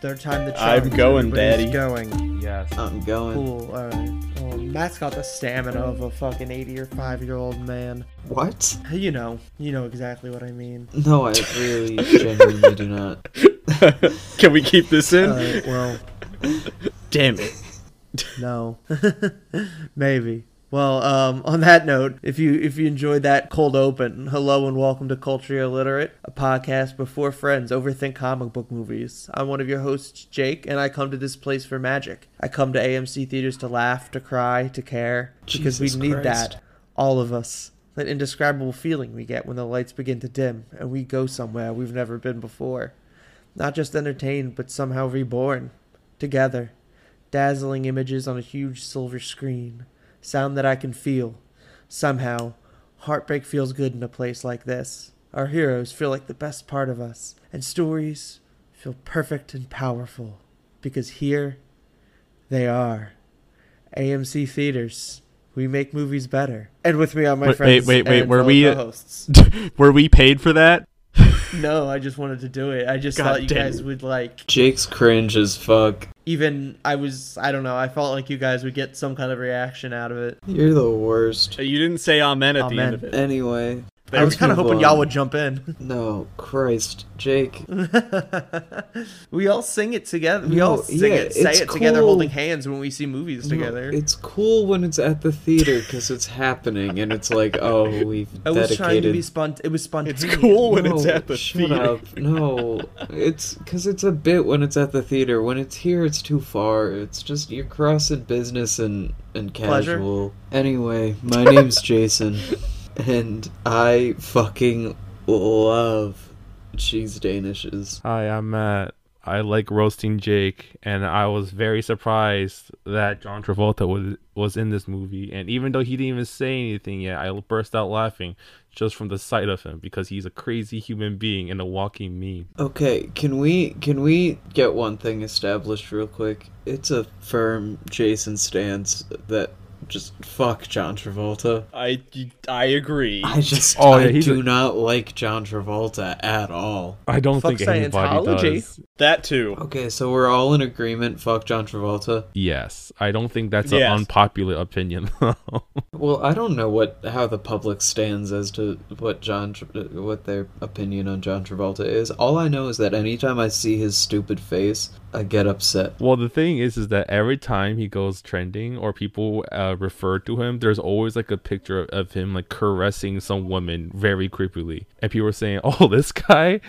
third time the I'm charm. going, Everybody's Daddy. Going. Yes. I'm going. Cool. All right. Oh, Matt's got the stamina of a fucking 80 or 5 year old man. What? You know. You know exactly what I mean. No, I really genuinely do not. Can we keep this in? All right. Well, Damn it. no. Maybe. Well, um, on that note, if you if you enjoyed that cold open, hello and welcome to Culture Illiterate, a podcast before friends overthink comic book movies. I'm one of your hosts, Jake, and I come to this place for magic. I come to AMC theaters to laugh, to cry, to care, because Jesus we need Christ. that, all of us. That indescribable feeling we get when the lights begin to dim and we go somewhere we've never been before. Not just entertained, but somehow reborn, together dazzling images on a huge silver screen, sound that I can feel. Somehow, heartbreak feels good in a place like this. Our heroes feel like the best part of us, and stories feel perfect and powerful because here they are. AMC Theaters. We make movies better. And with me are my Wait, friends. wait, wait, and were we, uh, co-hosts. Were we paid for that? No, I just wanted to do it. I just God thought you damn guys would like Jake's cringe as fuck. Even I was I don't know, I felt like you guys would get some kind of reaction out of it. You're the worst. You didn't say amen at the end of it. Anyway. I was kind of hoping on. y'all would jump in. No, Christ, Jake. we all sing it together. We No, all sing yeah, it, say it's it together, holding hands when we see movies No, together. it's cool when it's at the theater because it's happening and it's like, oh, we've dedicated. I was trying to be spont. It was spontaneous. It's cool when no, it's at the theater. shut theater. up. No, it's because it's a bit when it's at the theater. When it's here, it's too far. It's just you're crossing business and and Pleasure. casual. Anyway, my name's Jason, and I fucking love cheese danishes. Hi, I'm Matt. I like roasting Jake, and I was very surprised that John Travolta was was in this movie. And even though he didn't even say anything yet, I burst out laughing just from the sight of him because he's a crazy human being and a walking meme. Okay, can we can we get one thing established real quick? It's a firm Jason stance that just fuck John Travolta. I, I agree. I just Oh, I yeah, do a- not like John Travolta at all. I don't Fuck think anybody Scientology. does. That too. Okay, so we're all in agreement. Fuck John Travolta. Yes, I don't think that's Yes. an unpopular opinion. Well, I don't know what how the public stands as to what John what their opinion on John Travolta is. All I know is that anytime I see his stupid face, I get upset. Well, the thing is, is that every time he goes trending or people uh, refer to him, there's always like a picture of him like caressing some woman very creepily, and people are saying, "Oh, this guy."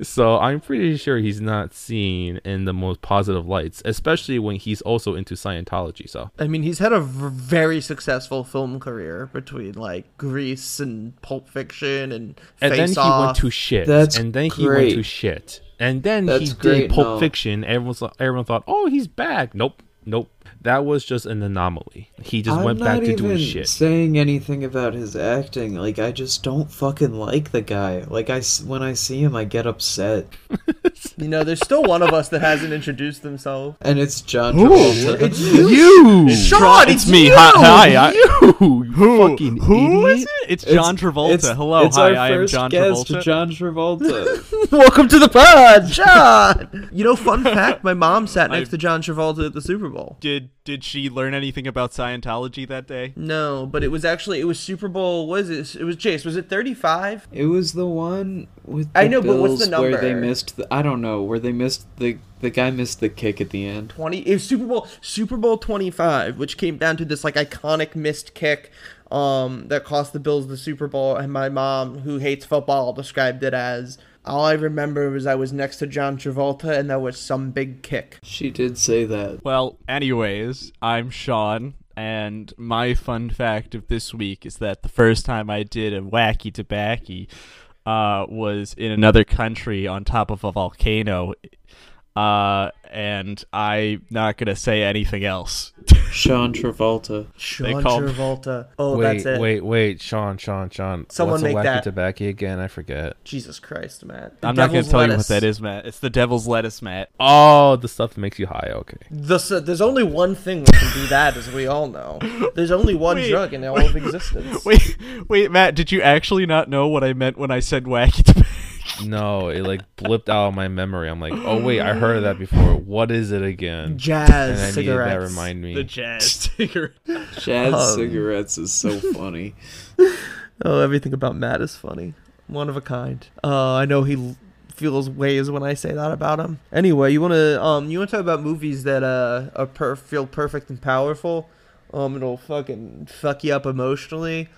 So I'm pretty sure he's not seen in the most positive lights, especially when he's also into Scientology. So I mean, he's had a very successful film career between like Grease and Pulp Fiction and and then Face he went to shit, That's and then he went to shit, and then That's he great, did Pulp no. Fiction. Everyone's everyone thought, "Oh, he's back." Nope, nope. That was just an anomaly. He just I'm went back to doing shit. saying anything about his acting. Like I just don't fucking like the guy. Like I when I see him, I get upset. You know, there's still one of us that hasn't introduced themselves. And it's John Who? Travolta. It's you. You, Sean, it's, it's me. you! Hi, hi, I, you, Who? fucking Who is idiot. it? It's It's- John Travolta. it's- Hello, it's hi, I am John guest, Travolta. John Travolta. Welcome to the pod, John. you know, fun fact: my mom sat next I- to John Travolta at the Super Bowl. Did did she learn anything about Scientology that day? No, but it was actually it was Super Bowl. Was it? It was Chase. Was it 35? it was the one with the I know, but what's the number? where they missed. The, I don't know where they missed the the guy missed the kick at the end. 20 it was super bowl super bowl 25 which came down to this like iconic missed kick um that cost the bills the super bowl and my mom who hates football described it as all i remember was i was next to john travolta and there was some big kick She did say that. Well, anyways, I'm Sean, and my fun fact of this week is that the first time I did a wacky tobacco uh, was in another country on top of a volcano. Uh, and I'm not gonna say anything else. Sean Travolta. Sean called- Travolta. Oh, wait, that's it. wait, wait, Sean, Sean, Sean. Someone What's make a wacky that. tobacco again? I forget. Jesus Christ, Matt. The I'm not gonna devil's tell you what that is, Matt. It's the devil's lettuce, Matt. Oh, the stuff that makes you high. Okay. The, s- there's only one thing that can do that, as we all know. There's only one Wait, drug in all of existence. Wait, wait, Matt. Did you actually not know what I meant when I said wacky tobacco? No, it like blipped out of my memory. I'm like, oh wait, I heard of that before. What is it again? Jazz and I needed cigarettes. that remind me. The jazz cigarette. Jazz Um, cigarettes is so funny. Oh, everything about Matt is funny. One of a kind. Uh, I know he l- feels ways when I say that about him. Anyway, you wanna um, you wanna talk about movies that uh are per- feel perfect and powerful. Um, it'll fucking fuck you up emotionally.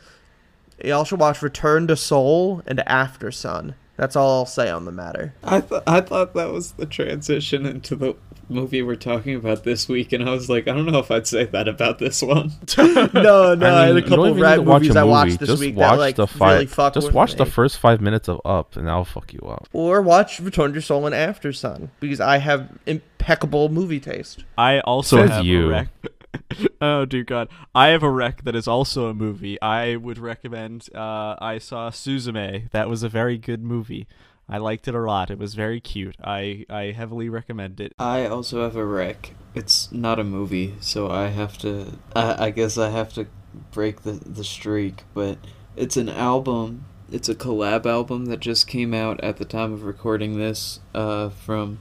Y'all should watch Return to Soul and After Sun. That's all I'll say on the matter. I thought I thought that was the transition into the movie we're talking about this week, and I was like, I don't know if I'd say that about this one. no, no, I, had a couple even rap need to watch movies a I watched this just week watch that like the really fuck just with watch the first five minutes of Up, and that'll fuck you up. Or watch Return to Soul and After Sun because I have impeccable movie taste. I also Says have you. oh dear God! I have a rec that is also a movie. I would recommend. Uh, I saw Suzume. That was a very good movie. I liked it a lot. It was very cute. I I heavily recommend it. I also have a rec. It's not a movie, so I have to. I, I guess I have to break the the streak, but it's an album. It's a collab album that just came out at the time of recording this. Uh, from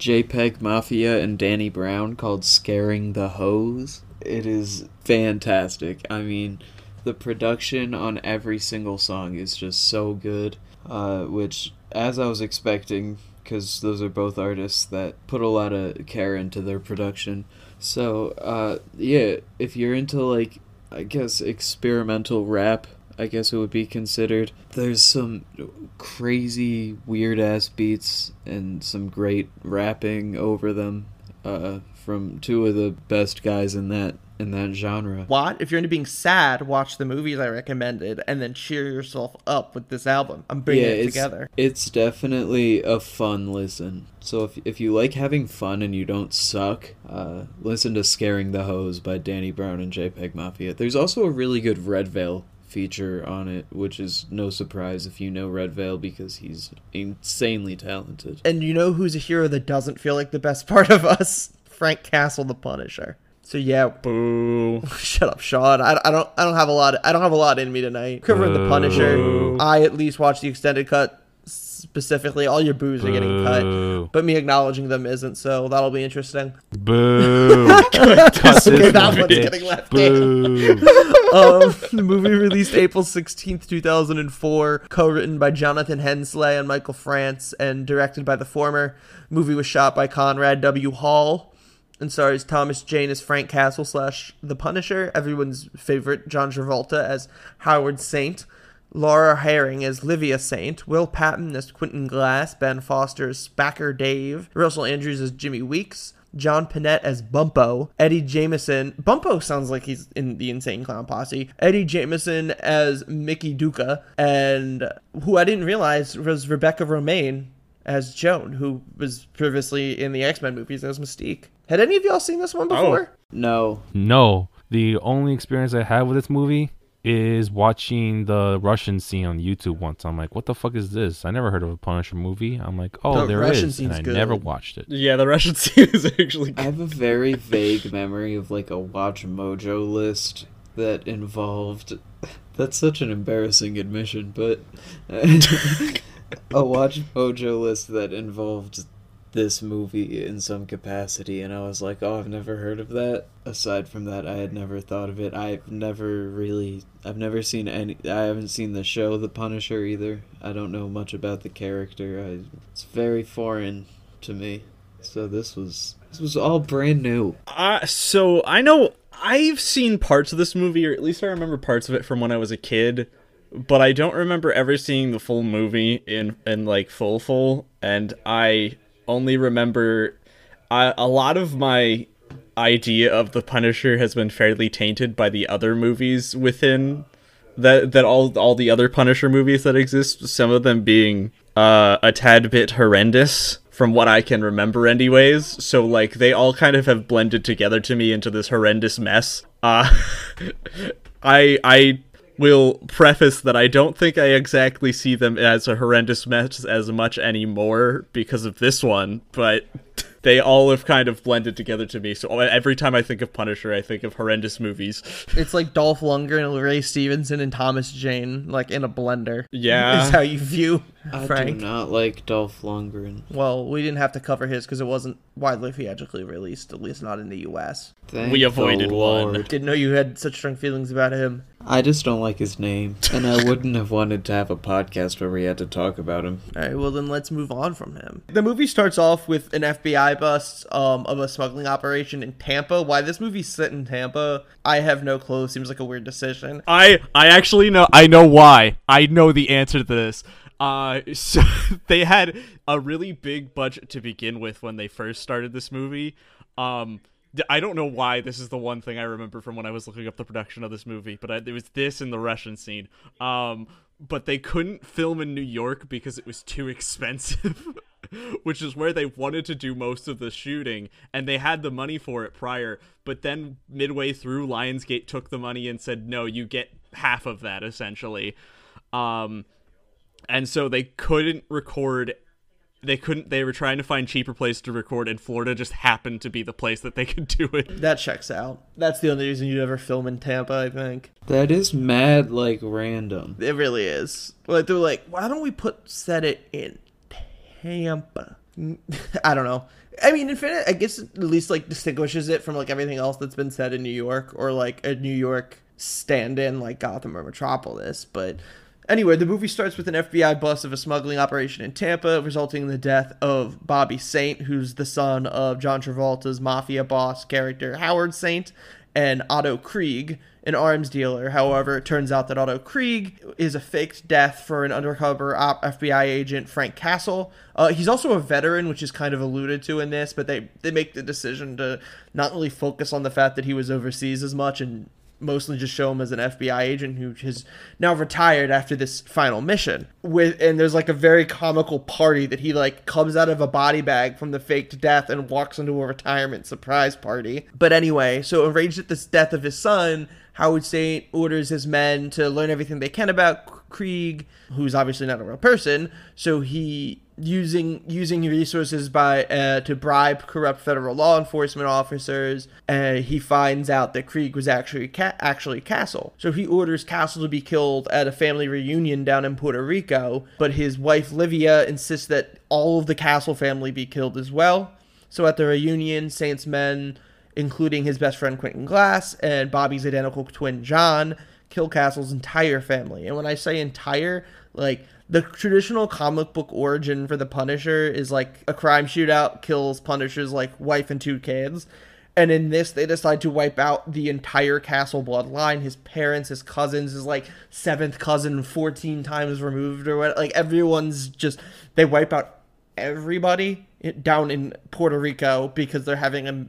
JPEG Mafia and Danny Brown called "Scaring the Hoes." It is fantastic. I mean, the production on every single song is just so good. Uh, which, as I was expecting, because those are both artists that put a lot of care into their production. So, uh, yeah, if you're into like, I guess experimental rap, I guess it would be considered. There's some crazy weird ass beats and some great rapping over them, uh, from two of the best guys in that in that genre. What? If you're into being sad, watch the movies I recommended and then cheer yourself up with this album. I'm bringing it it's, together. It's definitely a fun listen. So if if you like having fun and you don't suck, uh, listen to "Scaring the Hoes" by Danny Brown and JPEG Mafia. There's also a really good redveil feature on it, which is no surprise if you know redveil because he's insanely talented. And you know who's a hero that doesn't feel like the best part of us? Frank Castle, the Punisher. So yeah, Boo. shut up, Sean. I, I don't I don't have a lot. I don't have a lot in me tonight. Covering the Punisher. Boo. I at least watched the extended cut specifically. All your boos are getting cut, but me acknowledging them isn't. So that'll be interesting. Boo. okay, that one, one's getting left. Boo. um, the movie released April 16th, 2004, co-written by Jonathan Hensleigh and Michael France and directed by the former. Movie was shot by Conrad W. Hall and stars Thomas Jane as Frank Castle slash The Punisher, everyone's favorite John Travolta as Howard Saint, Laura Harring as Livia Saint, Will Patton as Quentin Glass, Ben Foster as Spacker Dave, Russell Andrews as Jimmy Weeks, John Pinette as Bumpo, Eddie Jemison. Bumpo sounds like he's in the Insane Clown Posse. Eddie Jemison as Mickey Duca, and who I didn't realize was Rebecca Romijn as Joan, who was previously in the X Men movies as Mystique. Had any of y'all seen this one oh. before? No, No, the only experience I had with this movie is watching the Russian scene on YouTube once. I'm like, what the fuck is this? I never heard of a Punisher movie. I'm like, oh, The there is, Russian and I good. never watched it. Yeah, the Russian scene is actually. I have a very vague memory of like a Watch Mojo list that involved. That's such an embarrassing admission, but uh, a Watch Mojo list that involved this movie in some capacity, and I was like, oh, I've never heard of that. Aside from that, I had never thought of it. I've never really, I've never seen any. I haven't seen the show The Punisher either. I don't know much about the character. I, it's very foreign to me. So this was this was all brand new. Uh, so I know I've seen parts of this movie, or at least I remember parts of it from when I was a kid, but I don't remember ever seeing the full movie in in like full full, and I only remember I, a lot of my idea of the Punisher has been fairly tainted by the other movies within that that all all the other Punisher movies that exist. Some of them being uh, a tad bit horrendous from what I can remember, anyways. So like they all kind of have blended together to me into this horrendous mess. Uh, I I will preface that I don't think I exactly see them as a horrendous mess as much anymore because of this one, but they all have kind of blended together to me. So every time I think of Punisher, I think of horrendous movies. It's like Dolph Lundgren, Ray Stevenson, and Thomas Jane, like in a blender. Yeah. is how you view I Frank. do not like Dolph Lundgren. Well, we didn't have to cover his because it wasn't widely theatrically released, at least not in the U.S. Thank We avoided one. Didn't know you had such strong feelings about him. I just don't like his name, and I wouldn't have wanted to have a podcast where we had to talk about him. All right, well then let's move on from him. The movie starts off with an FBI bust um, of a smuggling operation in Tampa. Why this movie's set in Tampa, I have no clue. Seems like a weird decision. I I actually know I know why. I know the answer to this. Uh so they had a really big budget to begin with when they first started this movie. Um th- I don't know why this is the one thing I remember from when I was looking up the production of this movie, but I, it was this in the Russian scene. Um but they couldn't film in New York because it was too expensive. Which is where they wanted to do most of the shooting, and they had the money for it prior. But then, midway through, Lionsgate took the money and said, "No, you get half of that, essentially." Um, and so they couldn't record they couldn't they were trying to find cheaper place to record and florida just happened to be the place that they could do it That checks out. That's the only reason you'd ever film in Tampa, I think. That is mad, like, random. It really is. Like they're like, why don't we put set it in Tampa? I don't know. I mean, Infinite, I guess at least like distinguishes it from like everything else that's been said in New York or like a New York stand-in like Gotham or Metropolis. But anyway, the movie starts with an FBI bust of a smuggling operation in Tampa, resulting in the death of Bobby Saint, who's the son of John Travolta's mafia boss character Howard Saint, and Otto Krieg, an arms dealer. However, it turns out that Otto Krieg is a faked death for an undercover op FBI agent, Frank Castle. Uh, he's also a veteran, which is kind of alluded to in this, but they, they make the decision to not really focus on the fact that he was overseas as much and mostly just show him as an FBI agent who has now retired after this final mission. With and there's like a very comical party that he like comes out of a body bag from the faked death and walks into a retirement surprise party. But anyway, so enraged at this death of his son, Howard Saint orders his men to learn everything they can about Krieg, who's obviously not a real person. So he using using resources by uh, to bribe corrupt federal law enforcement officers. Uh, he finds out that Krieg was actually ca- actually Castle. So he orders Castle to be killed at a family reunion down in Puerto Rico. But his wife Livia insists that all of the Castle family be killed as well. So at the reunion, Saint's men including his best friend Quentin Glass and Bobby's identical twin John, kill Castle's entire family. And when I say entire, like the traditional comic book origin for the Punisher is like a crime shootout kills Punisher's like wife and two kids. And in this, they decide to wipe out the entire Castle bloodline. His parents, his cousins, his like seventh cousin, 14 times removed, or what. Like everyone's just, they wipe out everybody down in Puerto Rico because they're having a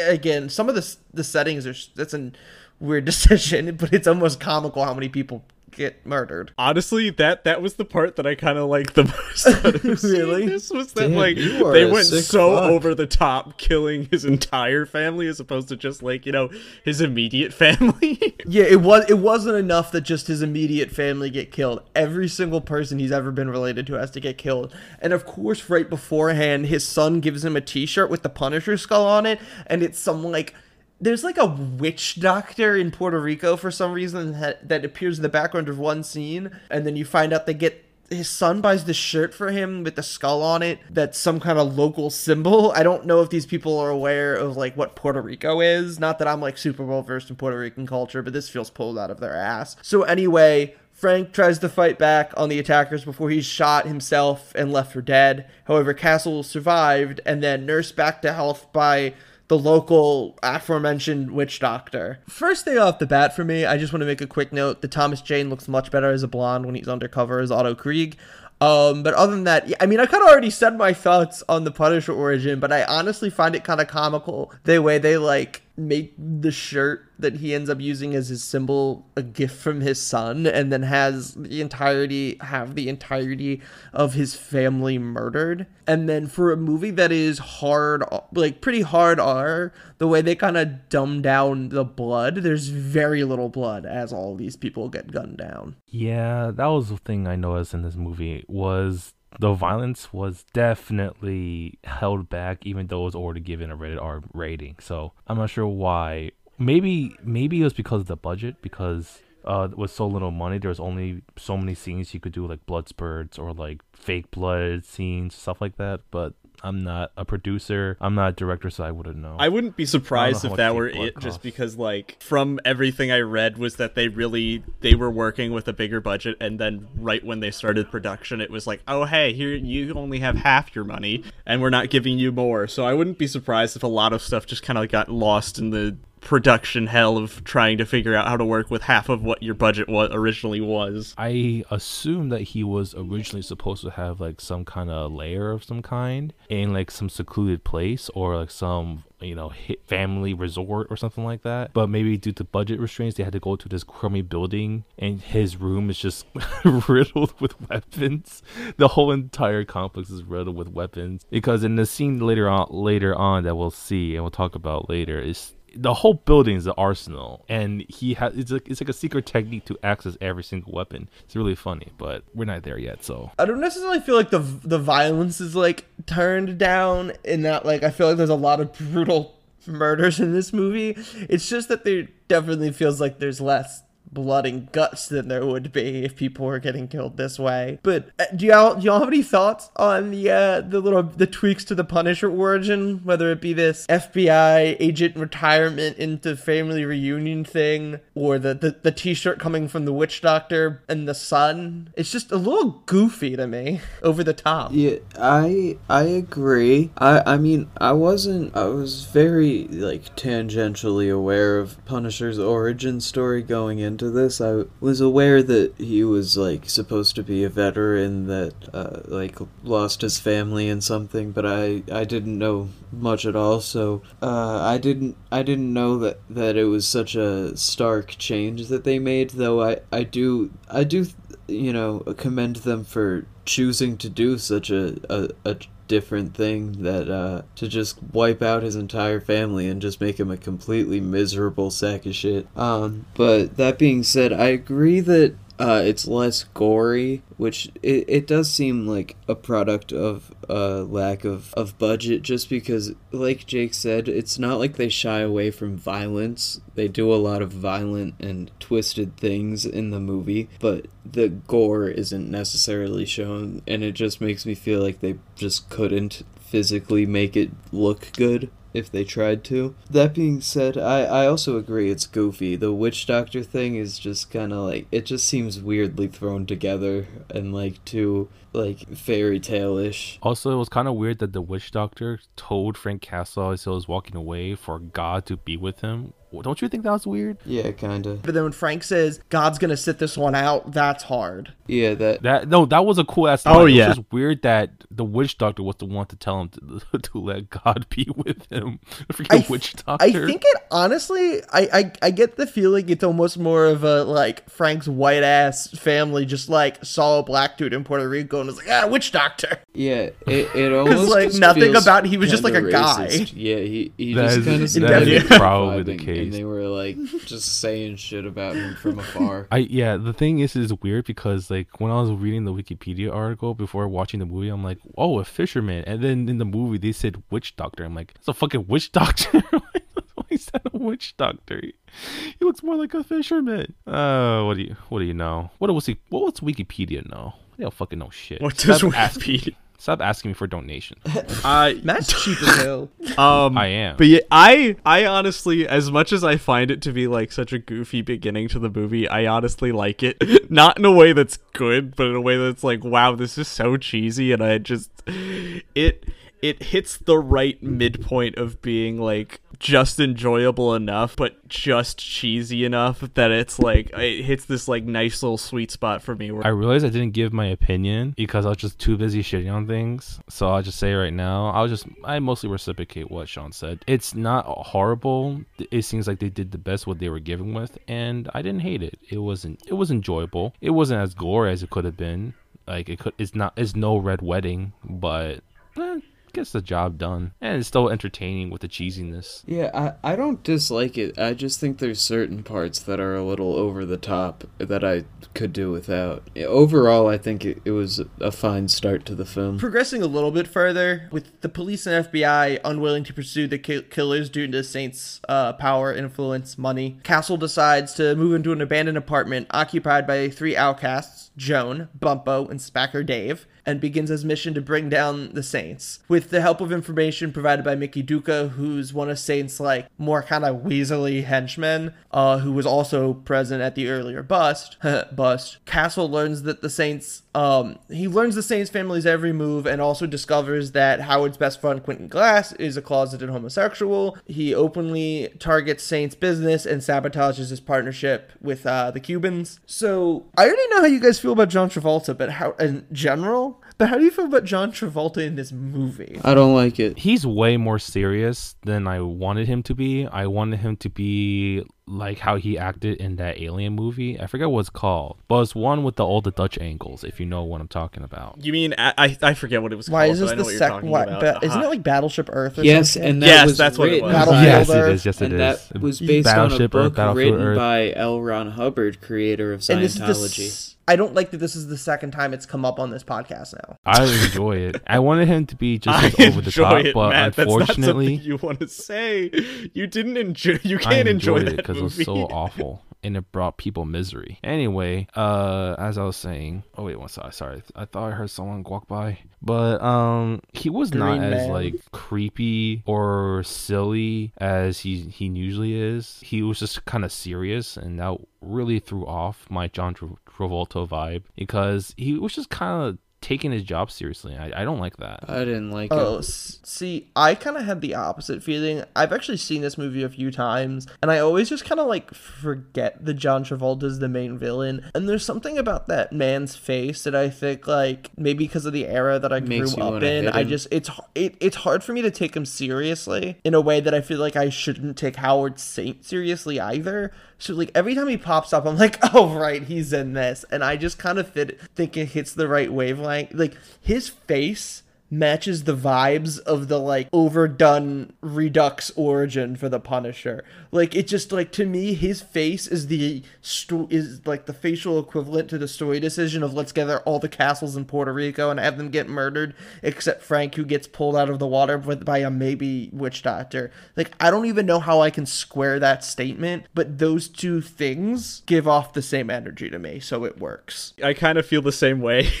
again some of the the settings are that's a weird decision but it's almost comical how many people get murdered. Honestly that that was the part that i kind of liked the most out of seeing Really? this was that Damn, like they went so fuck. over the top killing his entire family as opposed to just like you know his immediate family. Yeah it was it wasn't enough that just his immediate family get killed. Every single person he's ever been related to has to get killed. And of course right beforehand his son gives him a t-shirt with the punisher skull on it and it's some like there's like a witch doctor in Puerto Rico for some reason that, that appears in the background of one scene, and then you find out they get his son buys this shirt for him with the skull on it that's some kind of local symbol. I don't know if these people are aware of like what Puerto Rico is. Not that I'm like super well versed in Puerto Rican culture, but this feels pulled out of their ass. So anyway, Frank tries to fight back on the attackers before he's shot himself and left for dead. However, Castle survived and then nursed back to health by the local aforementioned witch doctor. First thing off the bat for me, I just want to make a quick note. The Thomas Jane looks much better as a blonde when he's undercover as Otto Krieg. Um, but other than that, I mean, I kind of already said my thoughts on the Punisher origin, but I honestly find it kind of comical the way they like make the shirt that he ends up using as his symbol a gift from his son and then has the entirety have the entirety of his family murdered. And then for a movie that is hard like pretty hard r the way they kind of dumb down the blood there's very little blood as all these people get gunned down. Yeah, that was the thing I noticed in this movie was the violence was definitely held back, even though it was already given a rated R rating. So I'm not sure why. Maybe maybe it was because of the budget because uh, with so little money, there was only so many scenes you could do, like blood spurts or like fake blood scenes, stuff like that. But I'm not a producer. I'm not a director, so I wouldn't know. I wouldn't be surprised if that were it, just because like from everything I read was that they really they were working with a bigger budget, and then right when they started production, it was like, oh hey, here you only have half your money, and we're not giving you more. So I wouldn't be surprised if a lot of stuff just kind of got lost in the production hell of trying to figure out how to work with half of what your budget was originally was. I assume that he was originally supposed to have like some kind of lair of some kind in like some secluded place or like some you know hit family resort or something like that. But maybe due to budget restraints, they had to go to this crummy building, and his room is just riddled with weapons. The whole entire complex is riddled with weapons because in the scene later on, later on that we'll see and we'll talk about later is the whole building is an arsenal, and he has it's like it's like a secret technique to access every single weapon. It's really funny, but we're not there yet. So I don't necessarily feel like the the violence is like turned down in that like I feel like there's a lot of brutal murders in this movie. It's just that there definitely feels like there's less blood and guts than there would be if people were getting killed this way. But uh, do y'all do y'all have any thoughts on the uh the little the tweaks to the Punisher origin, whether it be this FBI agent retirement into family reunion thing or the the, the t-shirt coming from the witch doctor and the son? It's just a little goofy to me, over the top. Yeah, I I agree. I I mean, I wasn't I was very like tangentially aware of Punisher's origin story going into this. I was aware that he was like supposed to be a veteran that uh, like lost his family and something, but I I didn't know much at all. So uh, I didn't I didn't know that that it was such a stark change that they made. Though I I do I do you know commend them for choosing to do such a, a, a different thing that uh to just wipe out his entire family and just make him a completely miserable sack of shit. Um but that being said i agree that uh, it's less gory, which it, it does seem like a product of a lack of, of budget, just because, like Jake said, it's not like they shy away from violence. They do a lot of violent and twisted things in the movie, but the gore isn't necessarily shown, and it just makes me feel like they just couldn't physically make it look good if they tried to. That being said, I, I also agree it's goofy. The witch doctor thing is just kind of like it just seems weirdly thrown together and like too like fairy tale ish. also it was kind of weird that the witch doctor told Frank Castle as he was walking away for God to be with him. Don't you think that was weird? Yeah, kinda. But then when Frank says God's gonna sit this one out, that's hard. Yeah, that. That no, that was a cool ass. Oh, line. Yeah. was just weird that the witch doctor was the one to tell him to, to let God be with him. The freaking I, th- witch doctor. I think it honestly, I, I I get the feeling it's almost more of a like Frank's white ass family just like saw a black dude in Puerto Rico and was like, ah, witch doctor. Yeah, it, it almost like, just nothing feels about- he was just, like, kinda a guy. Yeah, he he That just is- kind of that probably the case. And they were like just saying shit about him from afar. I yeah, the thing is is weird because like when I was reading the Wikipedia article before watching the movie, I'm like, oh, a fisherman, and then in the movie they said witch doctor. I'm like, it's a fucking witch doctor. Why is that a witch doctor? He looks more like a fisherman. Uh, what do you what do you know? What was he? What was Wikipedia know? They don't fucking know shit. What does Stop ask- Wikipedia? Stop asking me for donations. Uh, Matt's cheap as hell. um, I am. But yeah, I I honestly, as much as I find it to be like such a goofy beginning to the movie, I honestly like it. Not in a way that's good, but in a way that's like, wow, this is so cheesy, and I just it it hits the right midpoint of being like just enjoyable enough but just cheesy enough that it's like it hits this like nice little sweet spot for me where I realized I didn't give my opinion because I was just too busy shitting on things. So I'll just say right now, I'll just I mostly reciprocate what Sean said. It's not horrible. It seems like they did the best what they were given with, and I didn't hate it. It wasn't. It was enjoyable. It wasn't as gory as it could have been. Like it could. It's not. It's no red wedding, but. Eh, gets the job done and it's still entertaining with the cheesiness Yeah, I, I don't dislike it. I just think there's certain parts that are a little over the top that I could do without. Overall, I think it, it was a fine start to the film. Progressing a little bit further, with the police and FBI unwilling to pursue the ki- killers due to Saint's uh, power, influence, money, Castle decides to move into an abandoned apartment occupied by three outcasts Joan, Bumpo, and Spacker Dave, and begins his mission to bring down the Saints. With the help of information provided by Mickey Duca, who's one of Saint's like more kind of weaselly henchmen, uh, who was also present at the earlier bust. bust. Castle learns that the Saints, um, he learns the Saints family's every move, and also discovers that Howard's best friend Quentin Glass is a closeted homosexual. He openly targets Saint's business and sabotages his partnership with uh, the Cubans. So I already know how you guys feel about John Travolta, but how in general. But how do you feel about John Travolta in this movie? I don't like it. he's way more serious than I wanted him to be. I wanted him to be like how he acted in that Alien movie. I forget what it's called, but it's one with the all the Dutch angles. If you know what I'm talking about. you mean I, I I forget what it was Why called is this but I the what you're sec? talking Why, ba- isn't Uh-huh. it like Battleship Earth or Yes, something? and that Yes, was that's what it written was. Battlefield by, yes, it Earth. is. Yes, it and is. that was based on a Battleship Earth, book written Earth. by L. Ron Hubbard, creator of and this is the Scientology. s- I don't like that this is the second time it's come up on this podcast now. I enjoy it. I wanted him to be just as over the top, it, but Matt. That's not unfortunately, you want to say. You didn't enjoy. You can't enjoy enjoyed that it because it was so awful and it brought people misery. Anyway, uh, as I was saying, oh wait, one second, sorry, I thought I heard someone walk by, but um, he was not Green as like creepy or silly as he he usually is. He was just kind of serious, and that really threw off my John Tra- Travolta vibe because he was just kind of taking his job seriously. I, I don't like that. I didn't like Oh, it. s- see, I kind of had the opposite feeling. I've actually seen this movie a few times, and I always just kind of like forget that John Travolta's the main villain. And there's something about that man's face that I think, like, maybe because of the era that I Makes grew up in, I just it's h- it, it's hard for me to take him seriously in a way that I feel like I shouldn't take Howard Saint seriously either. So like every time he pops up, I'm like, oh right, he's in this, and I just kind of fit think it hits the right wavelength. Like his face matches the vibes of the like overdone redux origin for the punisher. Like it just like to me his face is the sto- is like the facial equivalent to the story decision of let's gather all the castles in puerto rico and have them get murdered except frank who gets pulled out of the water by a maybe witch doctor. Like i don't even know how i can square that statement but those two things give off the same energy to me so it works. I kind of feel the same way.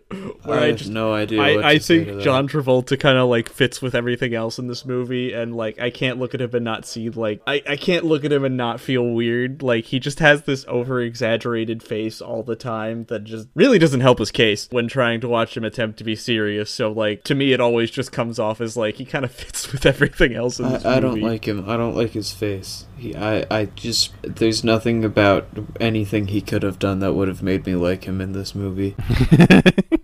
Where I I have just no idea. what I, I to say to think that. John Travolta kind of like fits with everything else in this movie, and like I can't look at him and not see like I, I can't look at him and not feel weird. Like he just has this over exaggerated face all the time that just really doesn't help his case when trying to watch him attempt to be serious. So like to me, it always just comes off as like he kind of fits with everything else in this I, I don't like him. I don't like his face. He, I, I just there's nothing about anything he could have done that would have made me like him in this movie.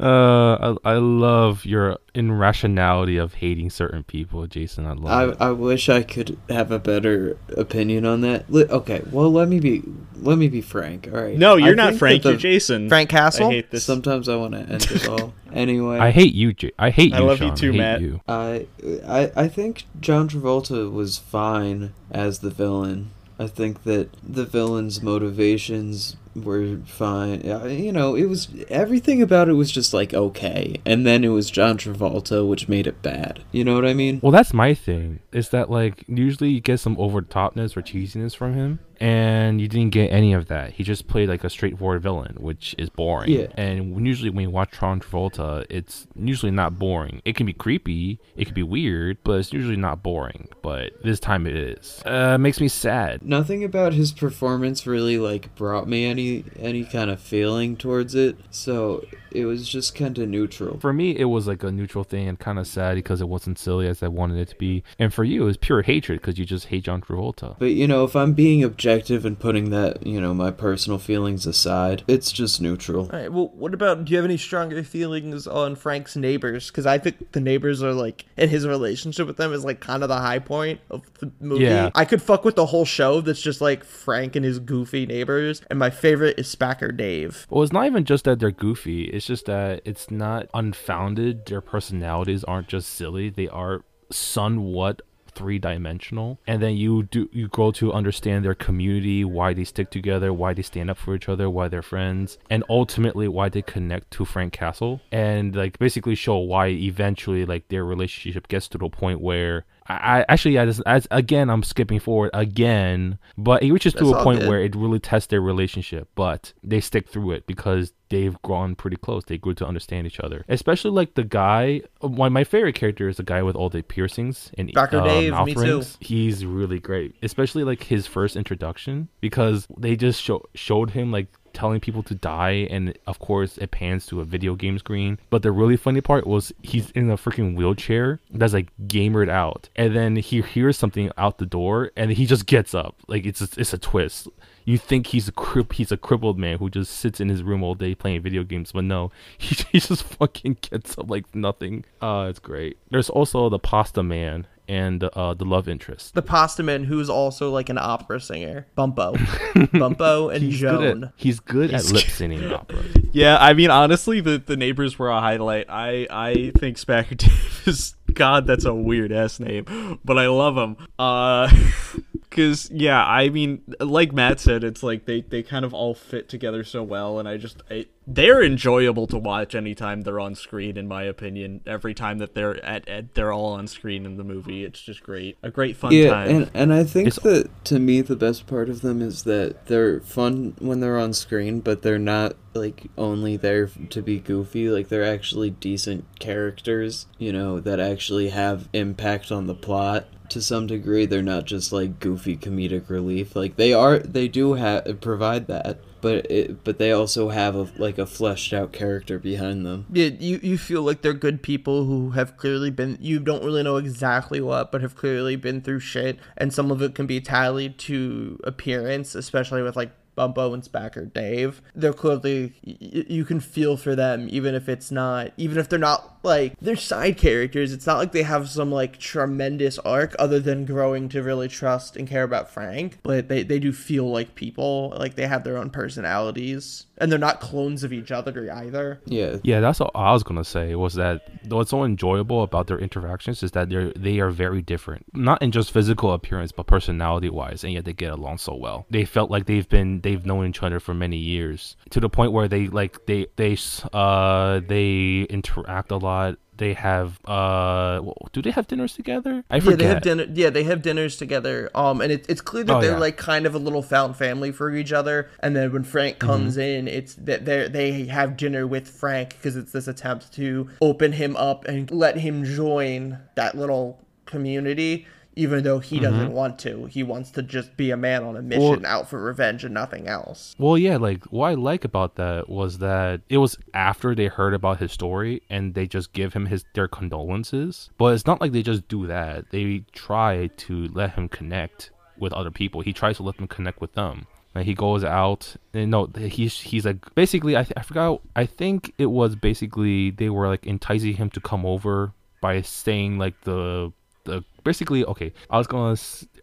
Uh, I, I love your irrationality of hating certain people, Jason. I love it. I, I wish I could have a better opinion on that. Li- okay, well let me be let me be frank. All right. No, you're I not Frank. that You're Jason. frank castle I hate this. Sometimes I want to end it all. Anyway, I hate you. J- I hate you. I love you too, I hate Matt. You. I, I I think John Travolta was fine as the villain. I think that the villain's motivations were fine. You know, it was everything about it was just like okay, and then it was John Travolta, which made it bad. You know what I mean? Well, that's my thing. Is that like usually you get some over topness or cheesiness from him, and you didn't get any of that. He just played like a straightforward villain, which is boring. Yeah. And usually when you watch John Travolta, it's usually not boring. It can be creepy, it can be weird, but it's usually not boring. But this time it is. Uh, makes me sad. Nothing about his performance really like brought me any any kind of feeling towards it, so it was just kind of neutral. For me, it was like a neutral thing and kind of sad because it wasn't silly as I wanted it to be. And for you, it was pure hatred because you just hate John Travolta. But you know, if I'm being objective and putting that, you know, my personal feelings aside, it's just neutral. All right. Well, what about? Do you have any stronger feelings on Frank's neighbors? Because I think the neighbors are like, and his relationship with them is like kind of the high point of the movie. Yeah. I could fuck with the whole show. That's just like Frank and his goofy neighbors. And my favorite is Spacker Dave. Well, it's not even just that they're goofy. It's just that it's not unfounded. Their personalities aren't just silly. They are somewhat three dimensional. And then you do you grow to understand their community, why they stick together, why they stand up for each other, why they're friends, and ultimately why they connect to Frank Castle. And like basically show why eventually like their relationship gets to the point where I, I actually this, as, again I'm skipping forward again, but it reaches to a point good. where it really tests their relationship, but they stick through it because they've grown pretty close. They grew to understand each other. Especially like the guy. One my favorite character is the guy with all the piercings and Dr. uh, Dave, mouth me too. rings. He's really great, especially like his first introduction because they just show, showed him like telling people to die and of course it pans to a video game screen. But the really funny part was he's in a freaking wheelchair that's like gamered out. And then he hears something out the door and he just gets up. Like it's a, it's a twist. You think he's a he's a crippled man who just sits in his room all day playing video games, but no, he, he just fucking gets up like nothing. Uh, it's great. There's also the Pasta Man and uh, the love interest. The pasta man, who's also like an opera singer, Bumpo, Bumpo, and He's good Joan. at, he's good at lip good. singing opera. Yeah, I mean, honestly, the, the neighbors were a highlight. I I think Spacker Dave is God. That's a weird ass name, but I love him. Uh, because yeah, I mean, like Matt said, it's like they they kind of all fit together so well, and I just I, they're enjoyable to watch anytime they're on screen. In my opinion, every time that they're at, at they're all on screen in the movie, it's just great, a great fun yeah, time. and and I think It's- that to me the best part of them is that they're fun when they're on screen, but they're not like only there to be goofy. Like they're actually decent characters, you know, that actually have impact on the plot to some degree. They're not just like goofy comedic relief. Like they are, they do have provide that, but it, but they also have a like a fleshed out character behind them. Yeah, you, you feel like they're good people who have clearly been you don't really know exactly what, but have clearly been through shit, and some of it can be tallied to appearance, especially with like Bumpo and Spacker Dave. They're clearly you can feel for them even if it's not even if they're not like they're side characters. It's not like they have some like tremendous arc other than growing to really trust and care about Frank, but they they do feel like people, like they have their own personalities, and they're not clones of each other either. Yeah, Yeah, that's what I was gonna say. Was that what's so enjoyable about their interactions is that they're they are very different, not in just physical appearance, but personality wise, and yet they get along so well. They felt like they've been they've known each other for many years to the point where they like they they uh they interact a lot. They have uh do they have dinners together? I Yeah, they have dinner. Yeah, they have dinners together. Um, and it, it's clear that Oh, they're yeah. like kind of a little found family for each other. And then when Frank comes in, it's that they they have dinner with Frank because it's this attempt to open him up and let him join that little community. Even though he doesn't mm-hmm. want to, he wants to just be a man on a mission, out for revenge and nothing else. Well, yeah, like what I like about that was that it was after they heard about his story and they just give him his their condolences. But it's not like they just do that. They try to let him connect with other people. He tries to let them connect with them. Like he goes out and no, he's he's like basically I, I forgot I think it was basically they were like enticing him to come over by saying like the the basically okay I was gonna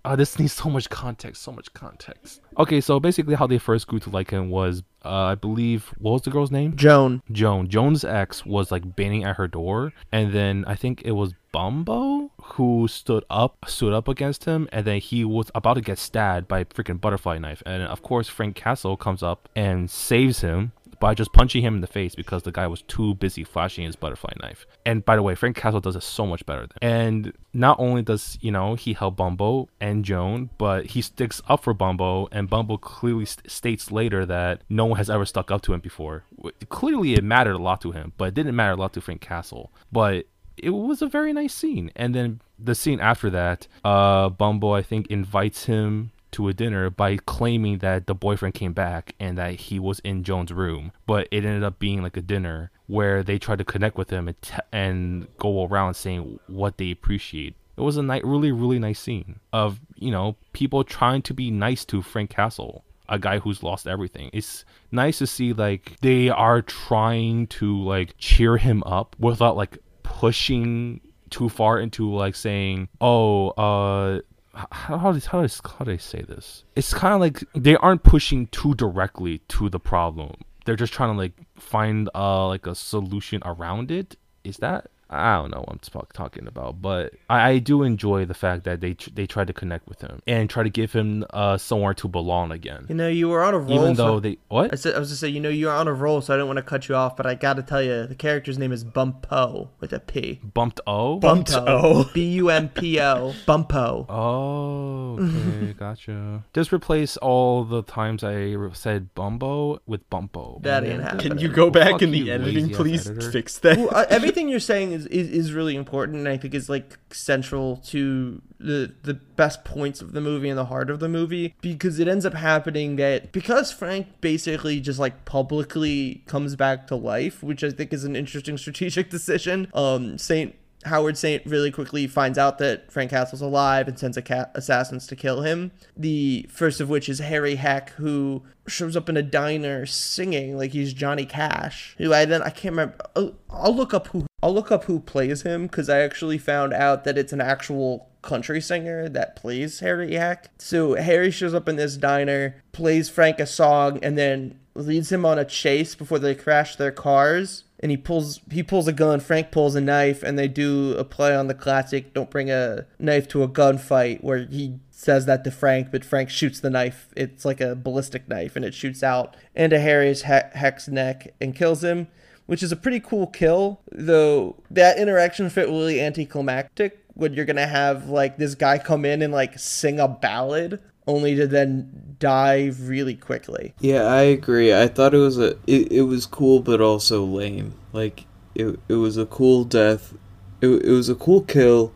oh, this needs so much context so much context. Okay so basically how they first grew to like him was uh, I believe what was the girl's name? Joan, Joan. Joan's ex was like banging at her door and then I think it was Bumbo who stood up stood up against him and then he was about to get stabbed by a freaking butterfly knife. And of course Frank Castle comes up and saves him by just punching him in the face because the guy was too busy flashing his butterfly knife. And by the way, Frank Castle does it so much better. Than and not only does you know he help Bumbo and Joan, but he sticks up for Bumbo, and Bumbo clearly st- states later that no one has ever stuck up to him before. Clearly, it mattered a lot to him, but it didn't matter a lot to Frank Castle. But it was a very nice scene. And then the scene after that, uh, Bumbo I think invites him to a dinner by claiming that the boyfriend came back and that he was in Joan's room, but it ended up being like a dinner where they tried to connect with him and, t- and go around saying what they appreciate. It was a ni- really, really nice scene of, you know, people trying to be nice to Frank Castle, a guy who's lost everything. It's nice to see, like, they are trying to, like, cheer him up without, like, pushing too far into, like, saying, oh, uh, how, how, does, how, does, how do I say this? It's kind of like they aren't pushing too directly to the problem. They're just trying to, like, find, uh, like, a solution around it. Is that I don't know what I'm talk- talking about, but I, I, do enjoy the fact that they tr- they try to connect with him and try to give him uh, somewhere to belong again. You know, you were on a roll. Even though for- they what? I, said, I was just say, you know, you're on a roll, so I don't want to cut you off, but I got to tell you, the character's name is Bumpo with a P. Bumped O. Bumped O. B U M P O. Bumpo. Oh, okay, gotcha. Just replace all the times I said Bumbo with Bumpo. That man. ain't Can you go back fuck in the you, editing, please editor. fix that? well, uh, everything you're saying is, is, is really important, and I think is like central to the the best points of the movie and the heart of the movie because it ends up happening that because Frank basically just like publicly comes back to life, which I think is an interesting strategic decision. Um, Saint Howard Saint really quickly finds out that Frank Castle's alive and sends a cat assassins to kill him. The first of which is Harry Heck, who shows up in a diner singing like he's Johnny Cash. Who I then I can't remember. I'll, I'll look up who I'll look up who plays him because I actually found out that it's an actual country singer that plays Harry Heck. So Harry shows up in this diner, plays Frank a song, and then leads him on a chase before they crash their cars. And he pulls he pulls a gun frank pulls a knife and they do a play on the classic don't bring a knife to a gunfight where he says that to frank but frank shoots the knife. It's like a ballistic knife and it shoots out into harry's he- heck's neck and kills him which is a pretty cool kill though that interaction felt really anticlimactic when you're gonna have like this guy come in and like sing a ballad only to then die really quickly Yeah, I agree. I thought it was a it, it was cool but also lame. Like it it was a cool death. It it was a cool kill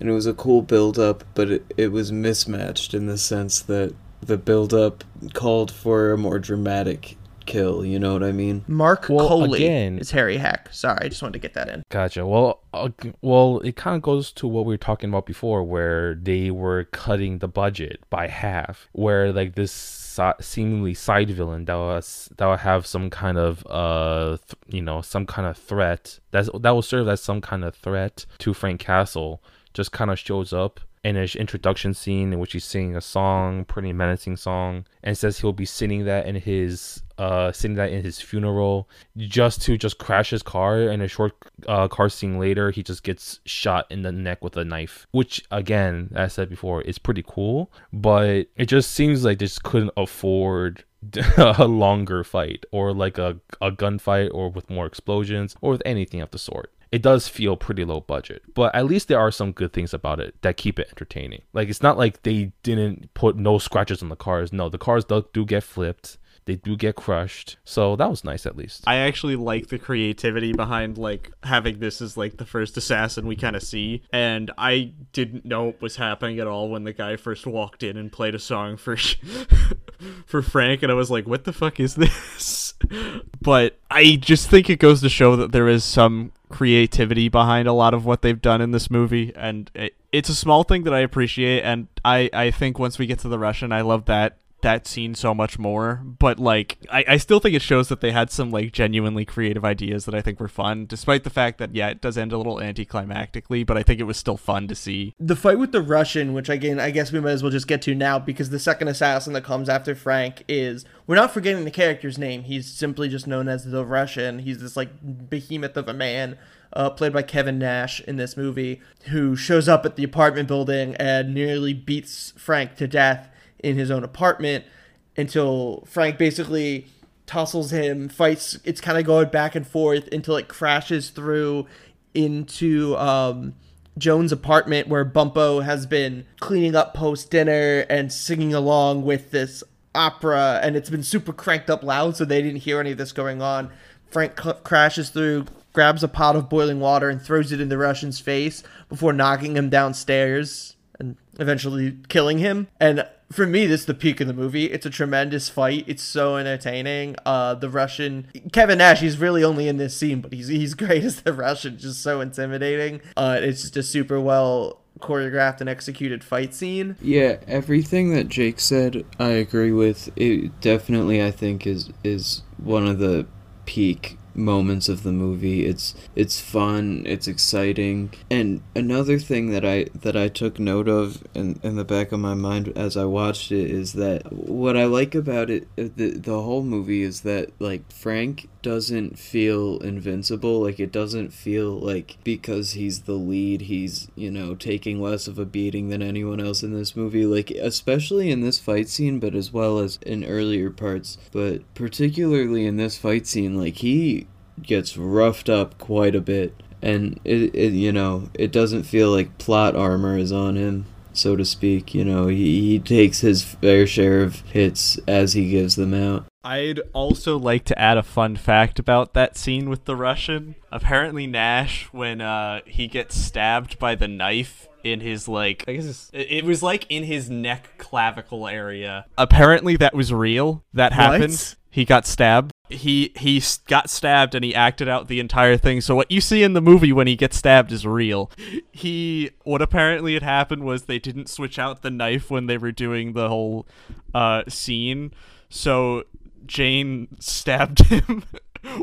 and it was a cool build up, but it, it was mismatched in the sense that the build up called for a more dramatic kill, you know what I mean? mark Well, Collie again- is harry heck sorry i just wanted to get that in Gotcha. Well, uh, well, it kind of goes to what we were talking about before, where they were cutting the budget by half, where like this seemingly side villain that was that would have some kind of uh, th- you know, some kind of threat that that will serve as some kind of threat to Frank Castle, just kind of shows up in his introduction scene in which he's singing a song, pretty menacing song, and says he'll be singing that in his uh singing that in his funeral just to just crash his car. And a short uh car scene later he just gets shot in the neck with a knife which again as i said before is pretty cool but it just seems like they just couldn't afford a longer fight or like a, a gunfight or with more explosions or with anything of the sort. It does feel pretty low budget but at least there are some good things about it that keep it entertaining. Like it's not like they didn't put no scratches on the cars. No the cars do, do get flipped they do get crushed. So that was nice at least. I actually like the creativity behind like having this as like the first assassin we kind of see, and I didn't know what was happening at all when the guy first walked in and played a song for for Frank, and I was like, "What the fuck is this?" But I just think it goes to show that there is some creativity behind a lot of what they've done in this movie, and it, it's a small thing that I appreciate, and I I think once we get to the Russian, I love that that scene so much more. But like, I, I still think it shows that they had some like genuinely creative ideas that I think were fun, despite the fact that yeah, it does end a little anticlimactically. But I think it was still fun to see. the fight with the Russian, which again I guess we might as well just get to now because the second assassin that comes after Frank is we're not forgetting the character's name. He's simply just known as the Russian. He's this like behemoth of a man, uh, played by Kevin Nash in this movie, who shows up at the apartment building and nearly beats Frank to death in his own apartment until Frank basically tussles him, fights. It's kind of going back and forth until it crashes through into um, Joan's apartment where Bumpo has been cleaning up post dinner and singing along with this opera, and it's been super cranked up loud, so they didn't hear any of this going on. Frank c- crashes through, grabs a pot of boiling water, and throws it in the Russian's face before knocking him downstairs and eventually killing him. And for me, this is the peak of the movie. It's a tremendous fight. It's so entertaining. Uh, the Russian Kevin Nash, he's really only in this scene, but he's he's great as the Russian, just so intimidating. Uh, it's just a super well choreographed and executed fight scene. Yeah, everything that Jake said, I agree with. It definitely, I think, is is one of the peak moments of the movie. It's it's fun, it's exciting. And another thing that I that I took note of in, in the back of my mind as I watched it is that what I like about it the the whole movie is that like Frank doesn't feel invincible like it doesn't feel like because he's the lead he's you know taking less of a beating than anyone else in this movie like especially in this fight scene but as well as in earlier parts. But particularly in this fight scene like he gets roughed up quite a bit and it, it you know it doesn't feel like plot armor is on him so to speak you know he, he takes his fair share of hits as he gives them out I'd also like to add a fun fact about that scene with the Russian. Apparently, Nash, when uh, he gets stabbed by the knife in his like, I guess it's, it was like in his neck clavicle area. Apparently, that was real. That happened. What? He got stabbed. He he got stabbed and he acted out the entire thing. So what you see in the movie when he gets stabbed is real. He what apparently had happened was they didn't switch out the knife when they were doing the whole uh, scene. So Jane stabbed him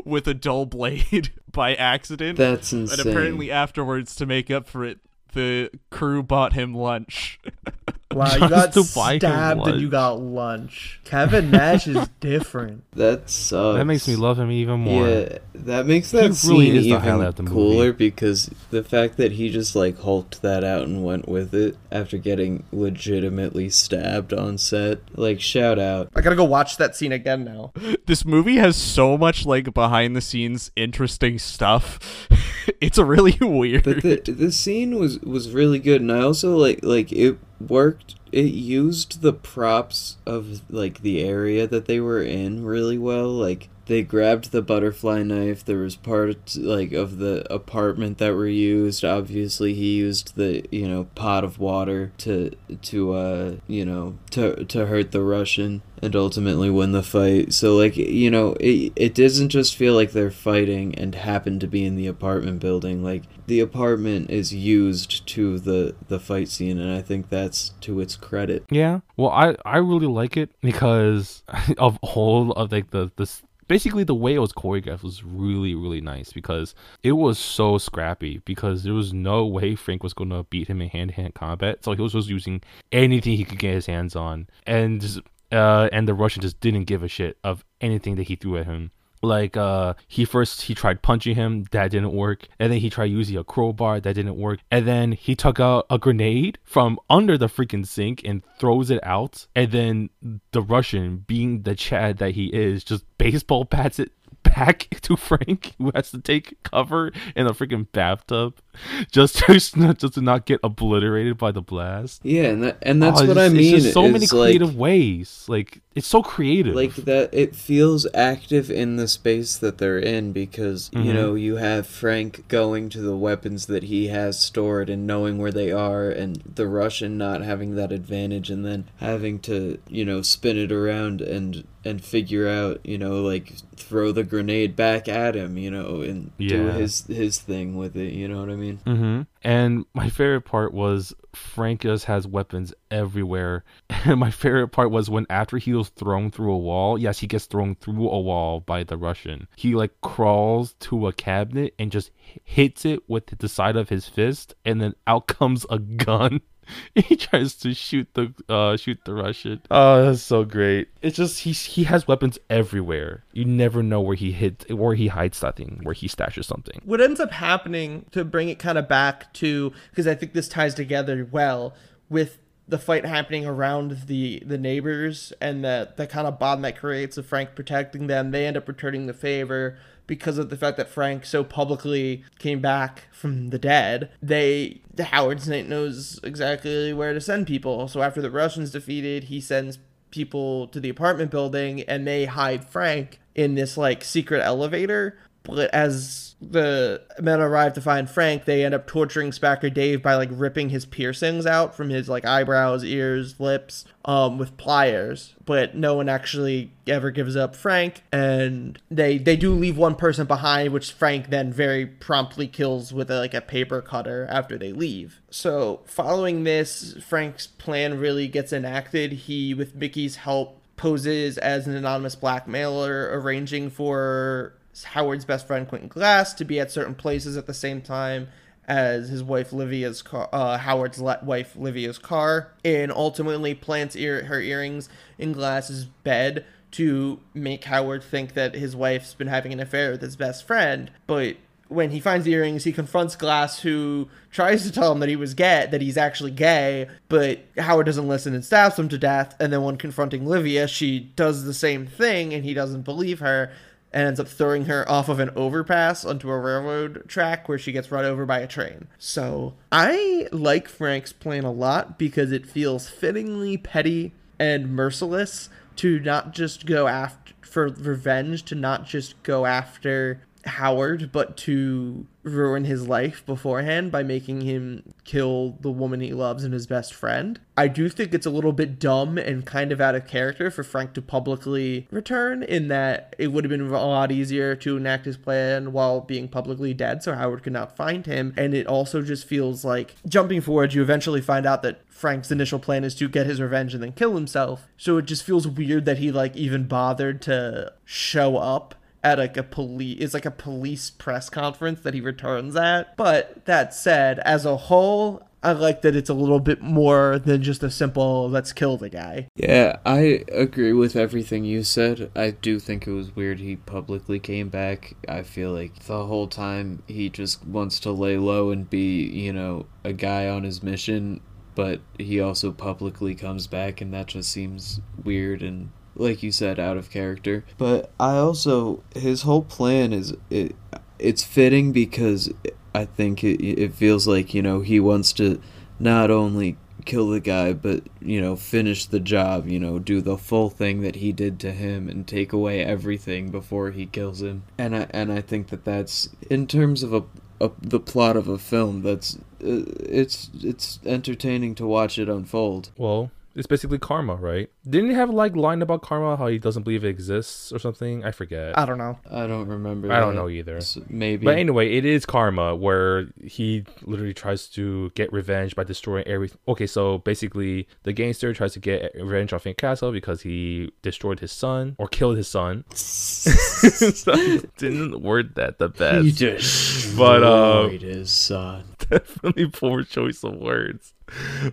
with a dull blade by accident. that's and insane apparently afterwards to make up for it, the crew bought him lunch. Wow, you got to buy him stabbed and you got lunch. Kevin Nash is different. that sucks That makes me love him even more. Yeah, that makes that He scene really is even highlight of movie. cooler because the fact that he just like hulked that out and went with it after getting legitimately stabbed on set. Like shout out. I gotta go watch that scene again now. this movie has so much like behind the scenes interesting stuff. it's a really weird. But the the scene was was really good and I also like like it worked it used the props of like the area that they were in really well like they grabbed the butterfly knife. There was parts like of the apartment that were used. Obviously he used the you know pot of water to to uh you know to to hurt the russian and ultimately win the fight. So like you know it, it doesn't just feel like they're fighting and happen to be in the apartment building. Like the apartment is used to the the fight scene and i think that's to its credit. Yeah. Well, I I really like it because of all of like the this basically the way it was choreographed was really really nice because it was so scrappy because there was no way Frank was going to beat him in hand to hand combat. So he was just using anything he could get his hands on, and uh and the Russian just didn't give a shit of anything that he threw at him. Like uh he first he tried punching him, that didn't work. And then he tried using a crowbar, that didn't work. And then he took out a grenade from under the freaking sink and throws it out. And then the Russian, being the Chad that he is, just baseball bats it back to Frank, who has to take cover in a freaking bathtub just to just to not get obliterated by the blast. yeah and that and that's Oh, what i mean It's so many is, like- creative ways. Like it's so creative. like that it feels active in the space that they're in because you Mhm. know you have frank going to the weapons that he has stored and knowing where they are and the russian not having that advantage and then having to you know spin it around and and figure out you know like throw the grenade back at him you know and do his his thing with it you know what i mean Mm-hmm. And my favorite part was Frank just has weapons everywhere. And my favorite part was when after he was thrown through a wall, yes, he gets thrown through a wall by the Russian. He like crawls to a cabinet and just hits it with the side of his fist, and then out comes a gun. he tries to shoot the uh shoot the Russian. Oh, that's so great. It's just he he has weapons everywhere. You never know where he hit where he hides something, where he stashes something. what ends up happening to bring it kind of back to because I think this ties together well with the fight happening around the the neighbors and the the kind of bond that creates of Frank protecting them. They end up returning the favor because of the fact that Frank so publicly came back from the dead. They the Howard Saint knows exactly where to send people. So after the Russians defeated, he sends people to the apartment building and they hide Frank in this like secret elevator But as the men arrive to find Frank, they end up torturing Spacker Dave by like ripping his piercings out from his like eyebrows, ears, lips, um, with pliers. But no one actually ever gives up Frank, and they they do leave one person behind, which Frank then very promptly kills with a, like a paper cutter after they leave. So following this, Frank's plan really gets enacted. He, with Mickey's help, poses as an anonymous blackmailer, arranging for Howard's best friend Quentin Glass to be at certain places at the same time as his wife Livia's car, uh, Howard's wife Livia's car, and ultimately plants ear- her earrings in Glass's bed to make Howard think that his wife's been having an affair with his best friend. But when he finds the earrings, he confronts Glass, who tries to tell him that he was gay, that he's actually gay, but Howard doesn't listen and stabs him to death. And then when confronting Livia, she does the same thing, and he doesn't believe her and ends up throwing her off of an overpass onto a railroad track where she gets run over by a train. So I like Frank's plan a lot because it feels fittingly petty and merciless to not just go after for revenge, to not just go after Howard, but to ruin his life beforehand by making him kill the woman he loves and his best friend. I do think it's a little bit dumb and kind of out of character for Frank to publicly return, in that it would have been a lot easier to enact his plan while being publicly dead so Howard could not find him. And it also just feels like jumping forward, you eventually find out that Frank's initial plan is to get his revenge and then kill himself. So it just feels weird that he like even bothered to show up at like a police it's like a police press conference that he returns at. But that said, as a whole, I like that it's a little bit more than just a simple let's kill the guy. Yeah, I agree with everything you said. I do think it was weird he publicly came back. I feel like the whole time he just wants to lay low and be, you know, a guy on his mission, but he also publicly comes back and that just seems weird and like you said, out of character. But I also his whole plan is it it's fitting because I think it it feels like you know he wants to not only kill the guy but you know finish the job you know do the full thing that he did to him and take away everything before he kills him and i and i think that that's in terms of a, a the plot of a film that's uh, it's it's entertaining to watch it unfold Well, it's basically karma, right? Didn't he have like line about karma how he doesn't believe it exists or something? I forget. I don't know. i don't remember I don't know either. S- maybe But anyway, it is karma where he literally tries to get revenge by destroying everything. Okay, so basically, the gangster tries to get revenge on Frank Castle because he destroyed his son or killed his son. So, didn't word that the best. He destroyed But, uh, his son. definitely poor choice of words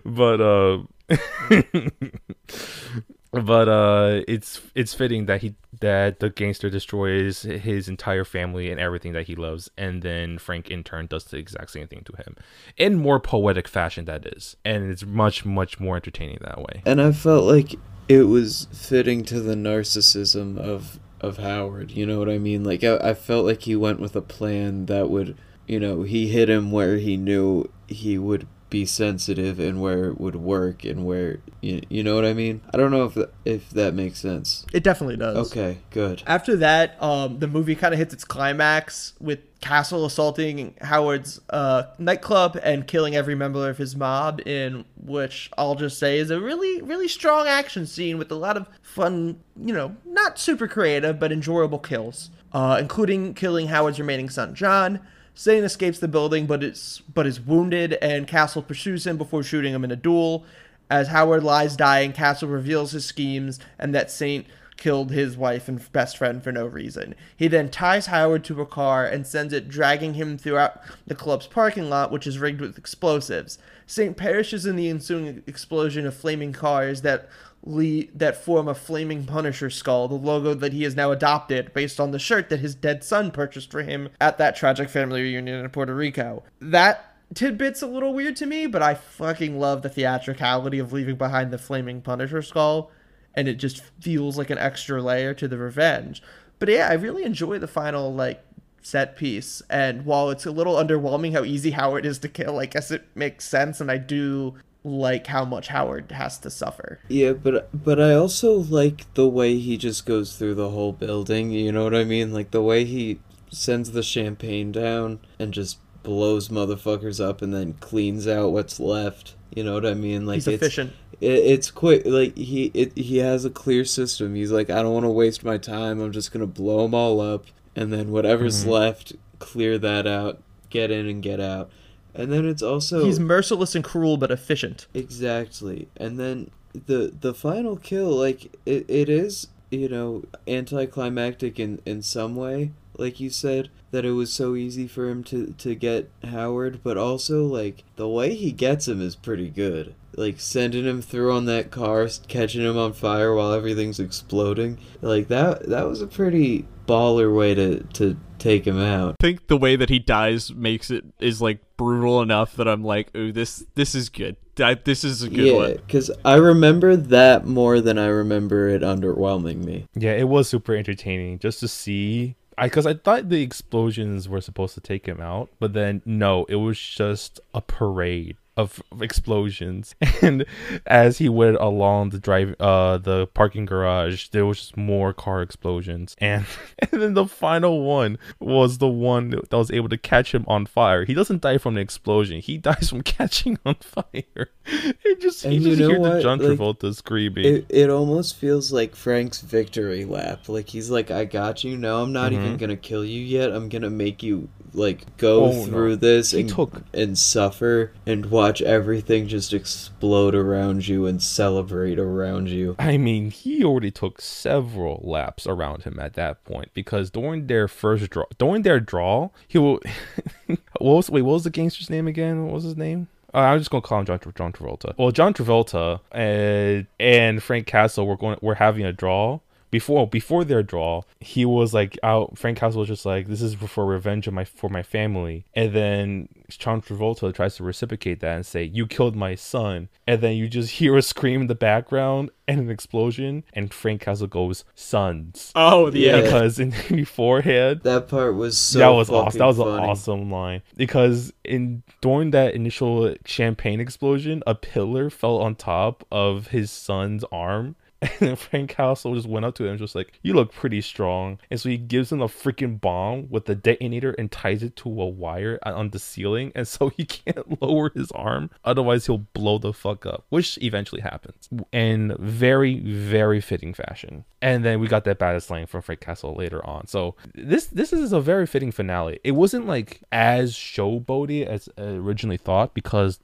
but uh but uh it's it's fitting that he that the gangster destroys his entire family and everything that he loves and then frank in turn does the exact same thing to him in more poetic fashion that is and it's much much more entertaining that way And I felt like it was fitting to the narcissism of of Howard. You know what I mean? Like I, I felt like he went with a plan that would, you know, he hit him where he knew he would be sensitive and where it would work and where you, you know what I mean? I don't know if that, if that makes sense. It definitely does. Okay, good. After that, um, the movie kind of hits its climax with Castle assaulting Howard's uh, nightclub and killing every member of his mob, in which I'll just say is a really, really strong action scene with a lot of fun, you know, not super creative, but enjoyable kills, uh, including killing Howard's remaining son, John. Saint escapes the building, but is but is wounded, and Castle pursues him before shooting him in a duel. As Howard lies dying, Castle reveals his schemes and that Saint killed his wife and best friend for no reason. He then ties Howard to a car and sends it dragging him throughout the club's parking lot, which is rigged with explosives. Saint perishes in the ensuing explosion of flaming cars that that form a flaming Punisher skull, the logo that he has now adopted based on the shirt that his dead son purchased for him at that tragic family reunion in Puerto Rico. That tidbit's a little weird to me, but I fucking love the theatricality of leaving behind the flaming Punisher skull, and it just feels like an extra layer to the revenge. But yeah, I really enjoy the final like set piece, and while it's a little underwhelming how easy Howard is to kill, I guess it makes sense, and I do like how much Howard has to suffer. Yeah, but but I also like the way he just goes through the whole building. You know what I mean? Like the way he sends the champagne down and just blows motherfuckers up and then cleans out what's left. You know what I mean? Like He's it's efficient. it, it's quick. Like he it, he has a clear system. He's like, I don't want to waste my time. I'm just gonna blow them all up, and then whatever's Mhm. left, clear that out, get in and get out. And then it's also He's merciless and cruel, but efficient. Exactly. And then the the final kill, like it, it is, you know, anticlimactic in, in some way, like you said, that it was so easy for him to, to get Howard, but also like the way he gets him is pretty good. Like sending him through on that car, catching him on fire while everything's exploding. Like that that was a pretty baller way to, to take him out. I think the way that he dies makes it is like brutal enough that I'm like, ooh, this this is good. I, this is a good yeah, one. because I remember that more than I remember it underwhelming me. Yeah, it was super entertaining just to see. I because I thought the explosions were supposed to take him out, but then no, it was just a parade of explosions. And as he went along the drive, uh, the parking garage, there was just more car explosions. And and then the final one was the one that was able to catch him on fire. He doesn't die from the explosion; he dies from catching on fire. It just And you just know hear the what? John Like, screaming. It, it almost feels like Frank's victory lap. Like he's like, I got you. No, I'm not even Mhm. gonna kill you yet. I'm gonna make you like go Oh, no. through this He and took- and suffer and watch everything just explode around you and celebrate around you. I mean, he already took several laps around him at that point because during their first draw, during their draw, he will. what was wait? What was the gangster's name again? What was his name? Uh, I'm just gonna call him John, John Travolta. Well, John Travolta and and Frank Castle were going. Were having a draw before before their draw. He was like out. Frank Castle was just like, "This is for revenge of my for my family." And then John Travolta tries to reciprocate that and say, "You killed my son." And then you just hear a scream in the background and an explosion, and Frank Castle goes, "Sons." Oh Yeah. Because in beforehand, That part was so that was awesome. That was an awesome line because in during that initial champagne explosion, a pillar fell on top of his son's arm. And then Frank Castle just went up to him, just like, "You look pretty strong." And so he gives him a freaking bomb with the detonator and ties it to a wire on the ceiling, and so he can't lower his arm, otherwise he'll blow the fuck up, which eventually happens in very, very fitting fashion. And then we got that badass line from Frank Castle later on. So this this is a very fitting finale. It wasn't like as showboaty as originally thought because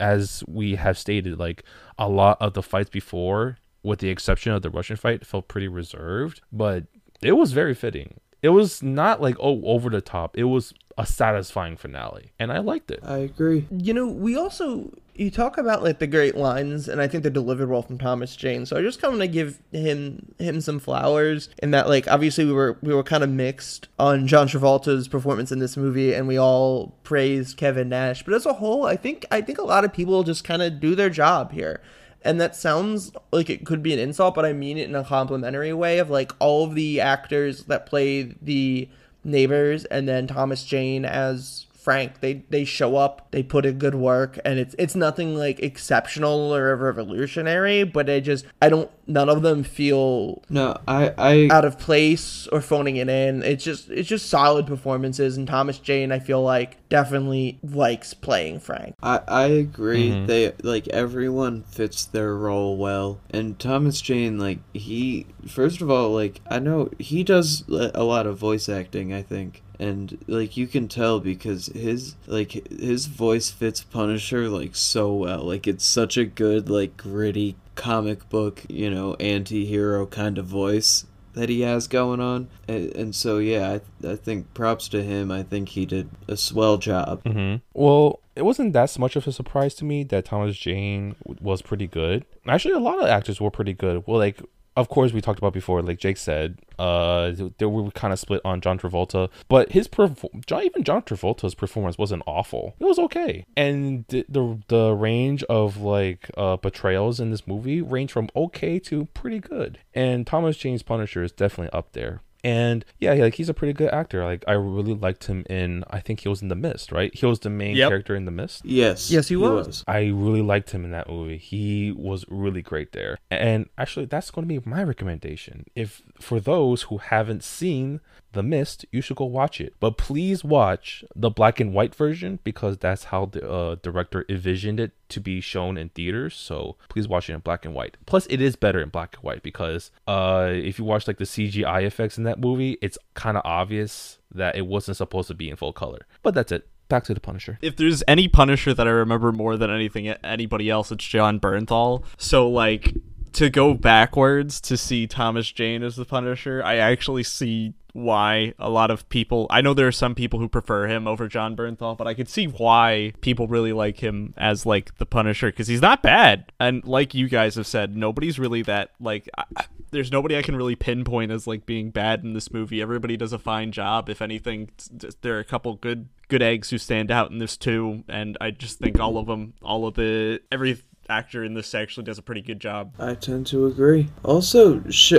as we have stated, like a lot of the fights before, with the exception of the Russian fight, felt pretty reserved. But it was very fitting. It was not like oh over the top. It was a satisfying finale, and I liked it. I agree. You know, we also you talk about like the great lines, and I think they're delivered well from Thomas Jane. So I just kind of want to give him him some flowers in that like obviously we were we were kind of mixed on John Travolta's performance in this movie, and we all praised Kevin Nash. But as a whole, I think I think a lot of people just kind of do their job here. And that sounds like it could be an insult, but I mean it in a complimentary way of like all of the actors that play the neighbors and then Thomas Jane as Frank. They they show up, they put in good work, and it's it's nothing like exceptional or revolutionary, but I just I don't none of them feel No, I I out of place or phoning it in. It's just it's just solid performances and Thomas Jane I feel like definitely likes playing Frank. I, I agree. Mhm. They like everyone fits their role well, and Thomas Jane like he first of all like I know he does a lot of voice acting. I think, and like you can tell because his like his voice fits Punisher like so well. Like it's such a good like gritty comic book you know anti-hero kind of voice that he has going on and, and so yeah I, I think props to him i think he did a swell job hmm Well, it wasn't that much of a surprise to me that Thomas Jane was pretty good. Actually, a lot of actors were pretty good. Well, like of course we talked about before, like Jake said, uh, they were kind of split on John Travolta, but his perf- John, even John Travolta's performance wasn't awful. It was okay, and the the, the range of like uh portrayals in this movie range from okay to pretty good. And Thomas Jane's Punisher is definitely up there. And yeah, like he's a pretty good actor. Like I really liked him in. I think he was in The Mist, right? He was the main Yep. character in The Mist. Yes. Yes, he was. I really liked him in that movie. He was really great there. And actually, that's going to be my recommendation. If for those who haven't seen The Mist, you should go watch it. But please watch the black and white version because that's how the uh, director envisioned it to be shown in theaters. So please watch it in black and white. Plus, it is better in black and white because uh, if you watch like the CGI effects in that movie, it's kind of obvious that it wasn't supposed to be in full color. But that's it. Back to the Punisher. if there's any Punisher that I remember more than anything anybody else, it's Jon Bernthal. So like to go backwards to see Thomas Jane as the Punisher, I actually see why a lot of people I know there are some people who prefer him over Jon Bernthal, but I could see why people really like him as like the Punisher cuz he's not bad. And like you guys have said, nobody's really that like I, there's nobody I can really pinpoint as like being bad in this movie. Everybody does a fine job. If anything, there are a couple good good eggs who stand out in this too, and I just think all of them, all of the every actor in this actually does a pretty good job. I tend to agree. Also, sh-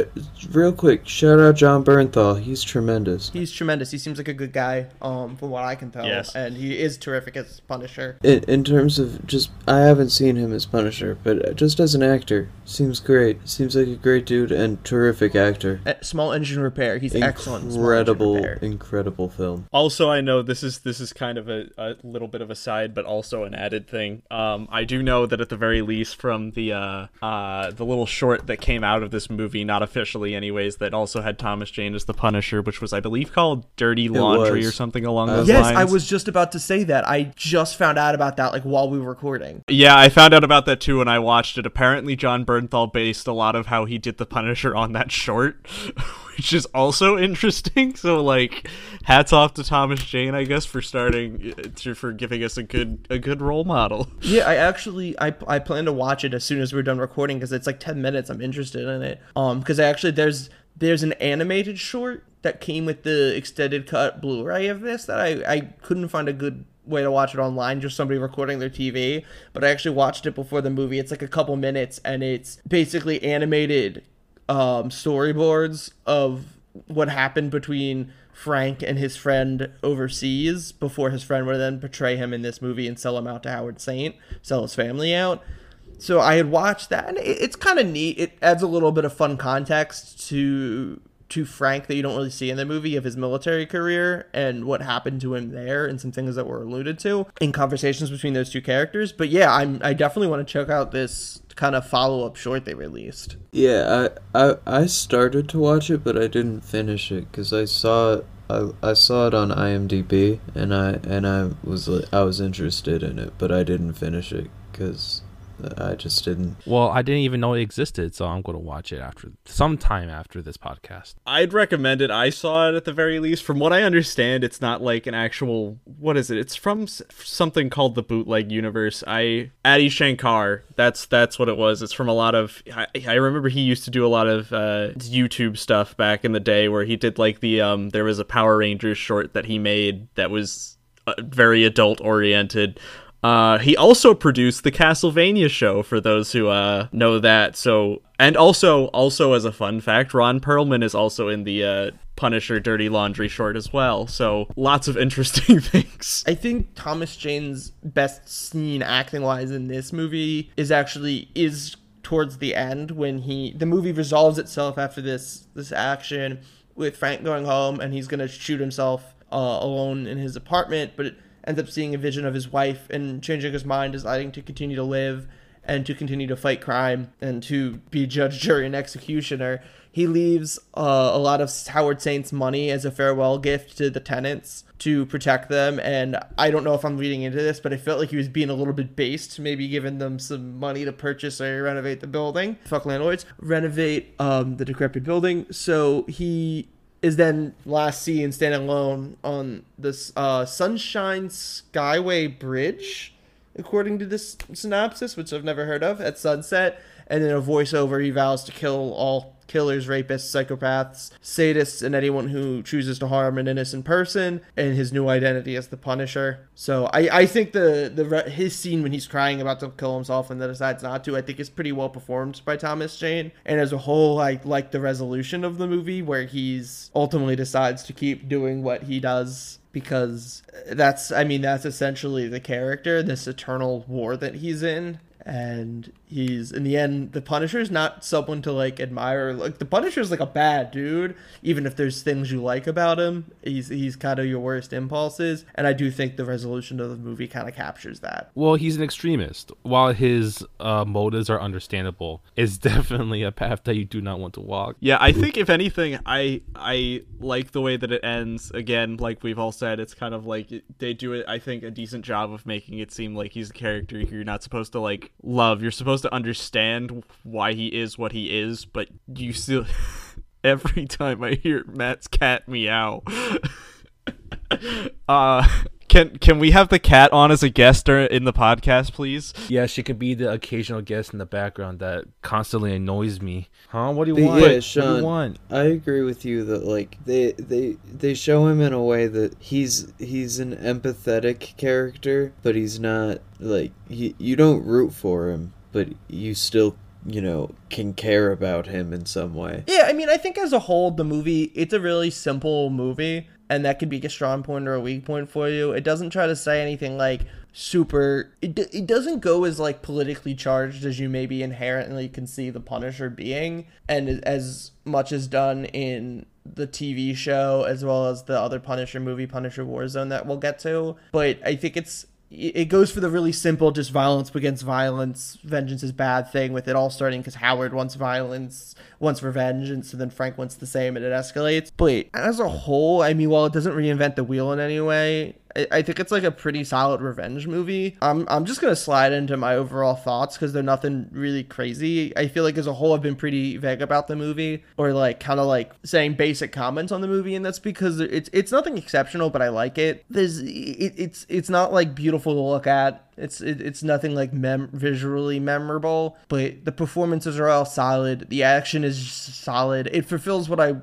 real quick, shout out Jon Bernthal. He's tremendous. He's tremendous. He seems like a good guy, um, from what I can tell. Yes. And he is terrific as Punisher. In, in terms of just, I haven't seen him as Punisher, but just as an actor, seems great. Seems like a great dude and terrific actor. Uh, Small Engine Repair. He's excellent. in Small Engine Incredible, incredible film. Also, I know this is this is kind of a, a little bit of a side, but also an added thing. Um, I do know that at the very least, from the uh, uh, the little short that came out of this movie, not officially, anyways, that also had Thomas Jane as the Punisher, which was, I believe, called Dirty Laundry or something along Uh, those Yes, lines. I was just about to say that. I just found out about that like while we were recording. Yeah, I found out about that too when I watched it. Apparently, Jon Bernthal based a lot of how he did the Punisher on that short, which is also interesting. So, like, hats off to Thomas Jane, I guess, for starting uh, to for giving us a good a good role model. Yeah, I actually I I plan to watch it as soon as we're done recording because it's like ten minutes. I'm interested in it. Um, because I actually there's there's an animated short that came with the extended cut Blu-ray of this that I I couldn't find a good way to watch it online just somebody recording their TV but I actually watched it before the movie it's like a couple minutes and it's basically animated um storyboards of what happened between Frank and his friend overseas before his friend would then betray him in this movie and sell him out to Howard Saint, sell his family out. So I had watched that, and it, it's kind of neat. It adds a little bit of fun context to to Frank that you don't really see in the movie of his military career and what happened to him there, and some things that were alluded to in conversations between those two characters. But yeah, I'm I definitely want to check out this kind of follow up short they released. Yeah, I, I I started to watch it, but I didn't finish it because I saw I, I saw it on IMDb and I and I was I was interested in it, but I didn't finish it because I just didn't. Well, I didn't even know it existed, so I'm going to watch it after sometime after this podcast. I'd recommend it. I saw it at the very least. From what I understand, it's not like an actual. What is it? It's from something called the Bootleg Universe. I Adi Shankar. That's that's what it was. It's from a lot of. I, I remember he used to do a lot of uh, YouTube stuff back in the day, where he did like the um. There was a Power Rangers short that he made that was uh, very adult oriented. Uh, he also produced the Castlevania show for those who uh, know that. So, and also, also as a fun fact, Ron Perlman is also in the uh, Punisher Dirty Laundry short as well. So, lots of interesting things. I think Thomas Jane's best scene acting wise in this movie is actually is towards the end when he the movie resolves itself after this this action with Frank going home and he's gonna shoot himself uh, alone in his apartment, but ends up seeing a vision of his wife and changing his mind, deciding to continue to live and to continue to fight crime and to be judge, jury, and executioner. He leaves uh, a lot of Howard Saint's money as a farewell gift to the tenants to protect them. And I don't know if I'm reading into this, but I felt like he was being a little bit based, maybe giving them some money to purchase or renovate the building. Fuck landlords. Renovate um, the decrepit building. So he is then last seen standing alone on this uh, Sunshine Skyway Bridge, according to this synopsis, which I've never heard of, at sunset. And in a voiceover, he vows to kill all killers, rapists, psychopaths, sadists, and anyone who chooses to harm an innocent person, and his new identity as the Punisher. So I, I think the the his scene when he's crying about to kill himself and then decides not to, I think is pretty well performed by Thomas Jane. And as a whole, I like the resolution of the movie where he's ultimately decides to keep doing what he does because that's I mean that's essentially the character, this eternal war that he's in and he's in the end the Punisher is not someone to like admire like the punisher's like a bad dude even if there's things you like about him he's he's kind of your worst impulses and i do think the resolution of the movie kind of captures that Well, he's an extremist. While his uh, motives are understandable, it's definitely a path that you do not want to walk. Yeah, I think if anything, I I like the way that it ends. Again, like we've all said, it's kind of like they do it. I think a decent job of making it seem like he's a character you're not supposed to like love. You're supposed to understand why he is what he is, but you still. Every time I hear Matt's cat meow, uh, can can we have the cat on as a guest or- in the podcast, please? Yeah, she could be the occasional guest in the background that constantly annoys me. Huh? What do you But want? yeah, what do you want? I agree with you that like they they they show him in a way that he's he's an empathetic character, but he's not like he you don't root for him, but you still you know can care about him in some way. Yeah, I mean, I think as a whole, the movie it's a really simple movie, and that could be a strong point or a weak point for you. It doesn't try to say anything like super. It it doesn't go as like politically charged as you maybe inherently can see the Punisher being, and as much as done in the TV show as well as the other Punisher movie, Punisher Warzone, that we'll get to. But I think it's it goes for the really simple, just violence against violence, vengeance is bad thing. With it all starting because Howard wants violence, wants revenge, and so then Frank wants the same, and it escalates. But as a whole, I mean, while it doesn't reinvent the wheel in any way, I, think it's like a pretty solid revenge movie. I'm I'm just gonna slide into my overall thoughts because they're nothing really crazy. I feel like as a whole, I've been pretty vague about the movie, or like kind of like saying basic comments on the movie, and that's because it's it's nothing exceptional, but I like it. There's it, it's it's not like beautiful to look at. It's it, it's nothing like mem- visually memorable, but the performances are all solid. The action is solid. It fulfills what I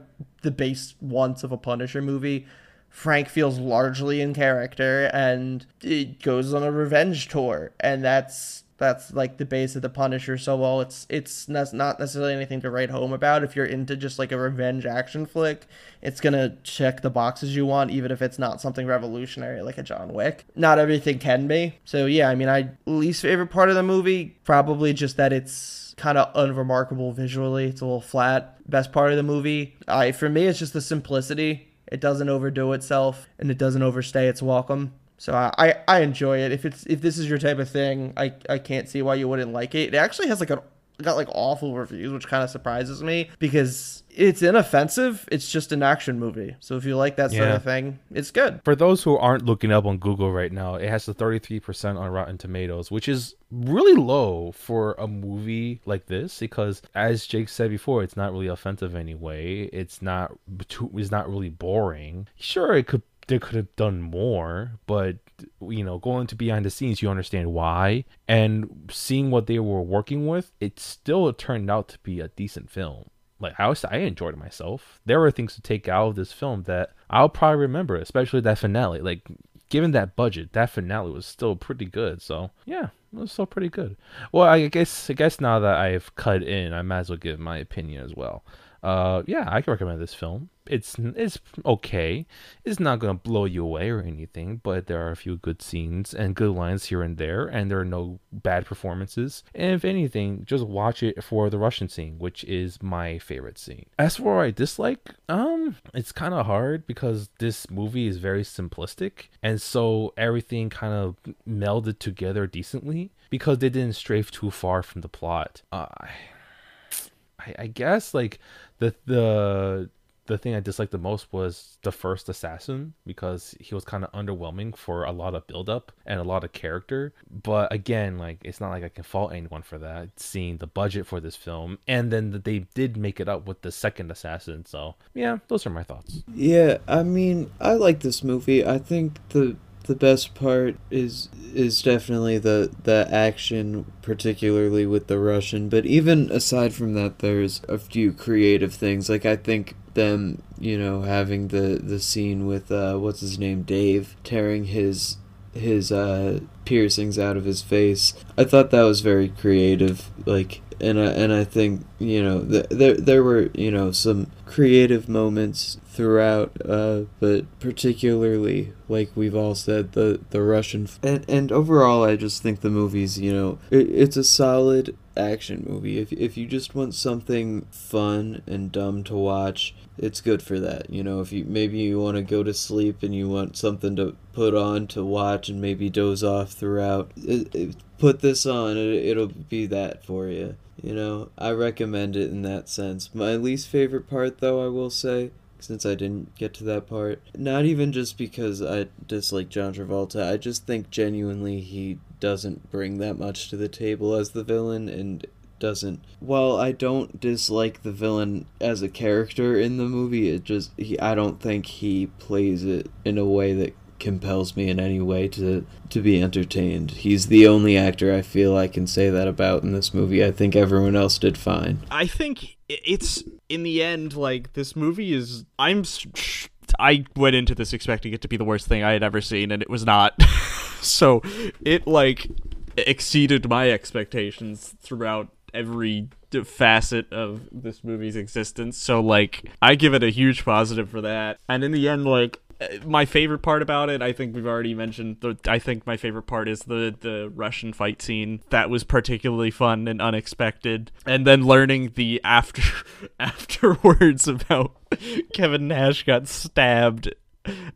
the base wants of a Punisher movie. Frank feels largely in character and it goes on a revenge tour. And that's that's like the base of the Punisher. So well it's it's not necessarily anything to write home about if you're into just like a revenge action flick it's gonna check the boxes you want even if it's not something revolutionary like a John Wick. Not everything can be. So yeah I mean I least favorite part of the movie probably just that it's kind of unremarkable visually. It's a little flat. Best part of the movie I for me it's just the simplicity it doesn't overdo itself and it doesn't overstay its welcome. So I, I, enjoy it. If it's if this is your type of thing, I, I can't see why you wouldn't like it. It actually has like a got like awful reviews, which kind of surprises me because it's inoffensive. It's just an action movie. So if you like that sort of thing, it's good. For those who aren't looking up on Google right now, it has a 33% on Rotten Tomatoes, which is really low for a movie like this because as Jake said before, it's not really offensive anyway. It's not too, it's not really boring. Sure, it could they could have done more, but you know, going to behind the scenes, you understand why. And seeing what they were working with, it still turned out to be a decent film. Like I was, I enjoyed myself. There were things to take out of this film that I'll probably remember, especially that finale. Like, given that budget, that finale was still pretty good. So yeah, it was still pretty good. Well, I guess I guess now that I've cut in, I might as well give my opinion as well. Uh, yeah, I can recommend this film. It's it's okay. It's not gonna blow you away or anything, but there are a few good scenes and good lines here and there, and there are no bad performances. And if anything, just watch it for the Russian scene, which is my favorite scene. As for what I dislike, um, it's kind of hard because this movie is very simplistic, and so everything kind of melded together decently because they didn't strafe too far from the plot. Uh, I, I guess like the the the thing I disliked the most was the first assassin because he was kind of underwhelming for a lot of build up and a lot of character. But again, like it's not like I can fault anyone for that. Seeing the budget for this film, and then they did make it up with the second assassin. So yeah, those are my thoughts. Yeah, I mean, I like this movie. I think the the best part is is definitely the the action particularly with the russian. But even aside from that there's a few creative things. Like i think them you know having the the scene with uh what's his name dave tearing his his uh piercings out of his face. I thought that was very creative. Like and I, and I think you know th- there there were you know some creative moments throughout, uh, but particularly like we've all said the the Russian f- and and overall I just think the movie's you know it, it's a solid action movie. If if you just want something fun and dumb to watch, it's good for that. You know, if you maybe you want to go to sleep and you want something to put on to watch and maybe doze off throughout, it, it, put this on. It, it'll be that for you. You know, I recommend it in that sense. My least favorite part, though, I will say, since I didn't get to that part, not even just because I dislike John Travolta, I just think genuinely he doesn't bring that much to the table as the villain and doesn't while I don't dislike the villain as a character in the movie it just he I don't think he plays it in a way that compels me in any way to to be entertained. He's the only actor I feel I can say that about in this movie. I think everyone else did fine. I think it's in the end like this movie is I'm I went into this expecting it to be the worst thing I had ever seen and it was not. so it like exceeded my expectations throughout every facet of this movie's existence. So like I give it a huge positive for that. And in the end like my favorite part about it, I think we've already mentioned. The, I think my favorite part is the the Russian fight scene. That was particularly fun and unexpected. And then learning the after afterwards about Kevin Nash got stabbed